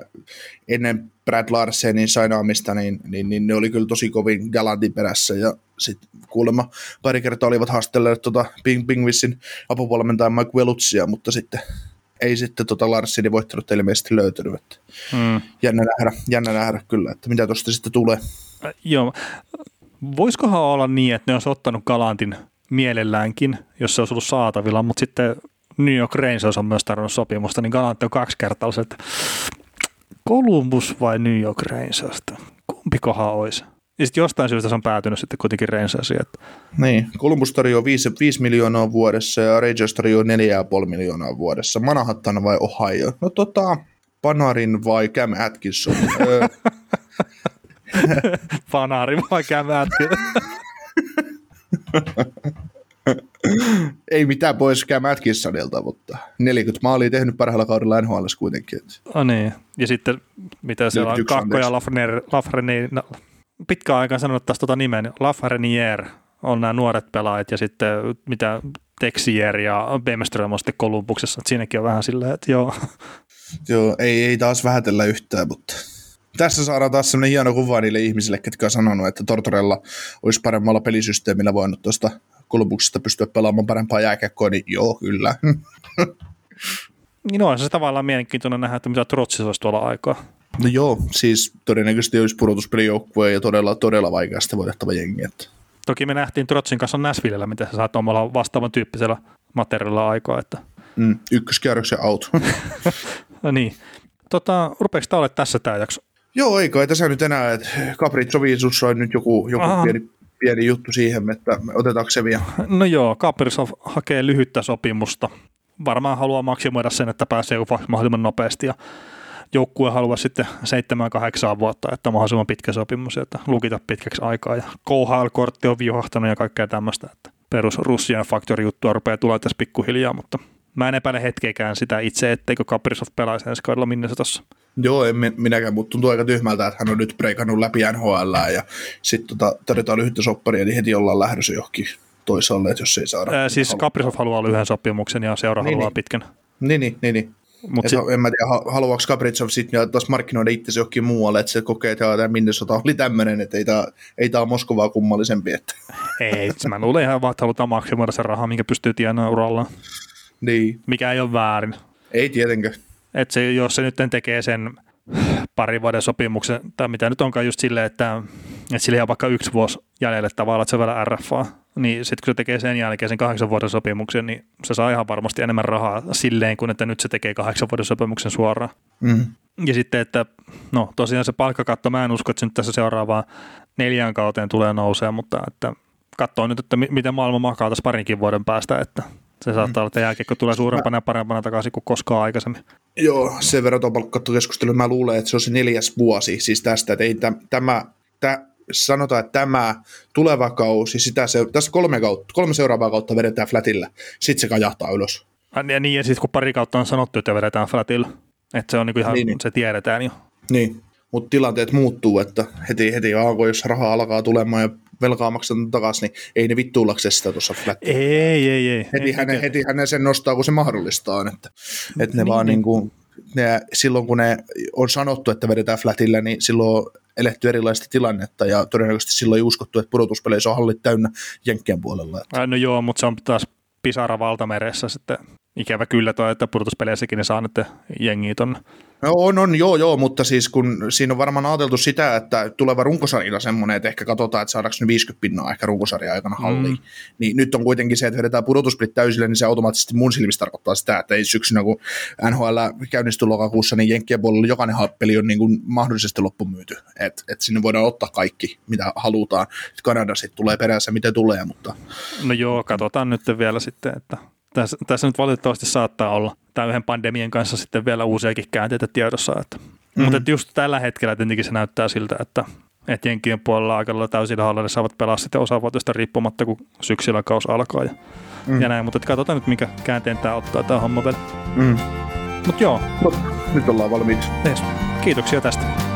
ennen Brad Larsenin sainaamista, niin, niin, niin, ne oli kyllä tosi kovin galantin perässä, ja sitten kuulemma pari kertaa olivat haastelleet tota Ping Pingvissin apuvalmentaja Mike Welutsia, mutta sitten ei sitten tota Larsenin voittanut ilmeisesti löytynyt. Että Mm. jännä, nähdä, jännä nähdä kyllä, että mitä tuosta sitten tulee. Äh, Joo. Voisikohan olla niin, että ne olisi ottanut Galantin mielelläänkin, jos se olisi ollut saatavilla, mutta sitten New York Rangers on myös tarjonnut sopimusta, niin Galantti on kaksi kertaa että Columbus vai New York Rangers, kumpikohan olisi? Ja sitten jostain syystä se on päätynyt sitten kuitenkin Rangersiin. Että Niin, Columbus tarjoaa 5, 5 miljoonaa vuodessa ja Rangers tarjoaa 4,5 miljoonaa vuodessa. Manhattan vai Ohio? No tota, Panarin vai Cam Atkinson? Fanari vai kämätti. ei mitään pois Cam Atkinsonilta, mutta 40 maalia tehnyt parhaalla kaudella NHL kuitenkin. No niin. Ja sitten mitä siellä on, 41 Kakko ja. Lafreniere, Lafreniere no, pitkään aikaan sanonut taas tuota nimeä, niin Lafreniere on nämä nuoret pelaajat ja sitten mitä Texier ja Bemström on sitten Kolumbuksessa, että siinäkin on vähän silleen, että joo, Joo, ei, ei taas vähätellä yhtään, mutta tässä saadaan taas sellainen hieno kuva niille ihmisille, ketkä on sanonut, että Tortorella olisi paremmalla pelisysteemillä voinut tuosta Kolumbuksesta pystyä pelaamaan parempaa jääkiekkoa, niin joo, kyllä. niin on se tavallaan mielenkiintoinen nähdä, että mitä Trotsissa olisi tuolla aikaa. No joo, siis todennäköisesti olisi pudotuspelijoukkue ja todella, todella vaikeasti voitettava jengi. Että. Toki me nähtiin Trotsin kanssa Näsvillellä, miten se saattoi olla vastaavan tyyppisellä materiaalilla aikaa, että Mm, ykköskierroksen out. no niin. Tota, rupeeko tämä tässä tämä jakso? joo, ei kai tässä nyt enää, että Capricciovisus on nyt joku, joku Aha. pieni, pieni, juttu siihen, että otetaanko se vielä. No joo, Kaprizov hakee lyhyttä sopimusta. Varmaan haluaa maksimoida sen, että pääsee mahdollisimman nopeasti ja joukkue haluaa sitten 7-8 vuotta, että mahdollisimman pitkä sopimus, että lukita pitkäksi aikaa. Ja KHL-kortti on viuhahtanut ja kaikkea tämmöistä, että perus Russian Factory juttua rupeaa tulemaan tässä pikkuhiljaa, mutta mä en epäile hetkeäkään sitä itse, etteikö Kaprizov pelaisi ensi kaudella minne se tossa. Joo, en mi- minäkään, mutta tuntuu aika tyhmältä, että hän on nyt breikannut läpi NHL ja sitten tota, tarjotaan lyhyttä sopparia, niin heti ollaan lähdössä johonkin toisaalle, että jos ei saada. Ää, siis Kaprizov haluaa lyhyen sopimuksen ja seura Niin, haluaa niin. pitkän. Niin, niin, niin. niin. Mut Et sit, En mä tiedä, ha- haluaako Capricov sitten taas markkinoida itsensä johonkin muualle, että se kokee, että tämä Minnesota oli tämmöinen, että ei tämä ei tää Moskovaa kummallisempi. Että. ei, mä luulen ihan vaan, että halutaan maksimoida se raha, minkä pystyy tienaamaan urallaan, Niin, mikä ei ole väärin. ei tietenkään. että se, jos se nyt tekee sen parin vuoden sopimuksen, tai mitä nyt onkaan just silleen, että, että sillä on vaikka yksi vuosi jäljelle tavallaan, että se on vielä RFA, niin sitten kun se tekee sen jälkeen sen kahdeksan vuoden sopimuksen, niin se saa ihan varmasti enemmän rahaa silleen, kuin että nyt se tekee kahdeksan vuoden sopimuksen suoraan. Mm. Ja sitten, että no tosiaan se palkkakatto, mä en usko, että se nyt tässä seuraavaan neljään kauteen tulee nousee, mutta että katsoo nyt, että mi- miten maailma makaa tässä parinkin vuoden päästä, että se saattaa olla, että jälkiekko tulee suurempana ja parempana takaisin kuin koskaan aikaisemmin. Joo, sen verran tuon palkkakeskustelu, mä luulen, että se on se neljäs vuosi siis tästä, että ei täm, tämä, tä, sanotaan, että tämä tuleva kausi, sitä se, tässä kolme, kautta, kolme seuraavaa kautta vedetään flatillä, sitten se kajahtaa ylös. Ja niin, ja sitten kun pari kautta on sanottu, että vedetään flatilla, että se on niinku ihan, Niin, niin, niin. se tiedetään jo. Niin, mutta tilanteet muuttuu, että heti, heti alkoi, jos rahaa alkaa tulemaan ja velkaa maksetaan takaisin, niin ei ne vittuullakseen sitä tuossa flatilla. Ei, ei, ei. heti, ei, hänen, heti hänen sen nostaa, kun se mahdollistaa. Että, että ne niin, vaan niin kuin, ne, silloin kun ne on sanottu, että vedetään flatillä, niin silloin eletty erilaista tilannetta ja todennäköisesti silloin ei uskottu, että pudotuspeleissä on hallit täynnä Jenkkien puolella. Että, No joo, mutta se on taas pisara valtameressä sitten. Ikävä kyllä toi, että pudotuspeleissäkin ne saa nyt jengiä tonne. no on, on, joo, joo, mutta siis kun siinä on varmaan ajateltu sitä, että tuleva runkosarja semmoinen, että ehkä katsotaan, että saadaanko ne 50 pinnaa ehkä runkosarja aikana halliin. Mm. Niin nyt on kuitenkin se, että vedetään pudotuspelit täysille, niin se automaattisesti mun silmissä tarkoittaa sitä, että ei syksynä, kun NHL käynnistyy lokakuussa, niin Jenkkien puolella jokainen peli on niin kuin mahdollisesti loppumyyty. Että et sinne voidaan ottaa kaikki, mitä halutaan. Kanada sitten tulee perässä, miten tulee, mutta No joo, katsotaan nyt vielä sitten, että tässä, tässä nyt valitettavasti saattaa olla tämän yhden pandemian kanssa sitten vielä uusiakin käänteitä tiedossa. Että. Mm-hmm. Mutta että just tällä hetkellä tietenkin se näyttää siltä, että, että Jenkien puolella aika lailla täysillä saavat pelaa sitten osavuotista riippumatta, kun syksyllä kaus alkaa ja, mm. ja näin. Mutta että katsotaan nyt, mikä käänteen tämä ottaa tämä homma vielä. mm. Mutta joo, Mut nyt ollaan valmiiksi. yes. kiitoksia tästä.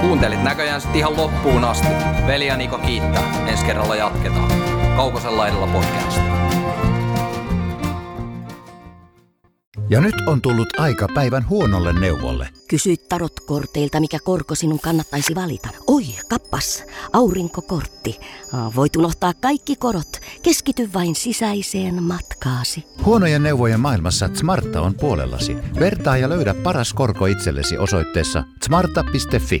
Kuuntelit näköjään sitten ihan loppuun asti. Veli ja Niko kiittää. Ensi kerralla jatketaan. Kaukosen laidalla podcast. Ja nyt on tullut aika päivän huonolle neuvolle. Kysy tarotkorteilta, mikä korko sinun kannattaisi valita. Oi, kappas, aurinkokortti. Voit unohtaa kaikki korot. Keskity vain sisäiseen matkaasi. Huonojen neuvojen maailmassa Smarta on puolellasi. Vertaa ja löydä paras korko itsellesi osoitteessa smarta.fi.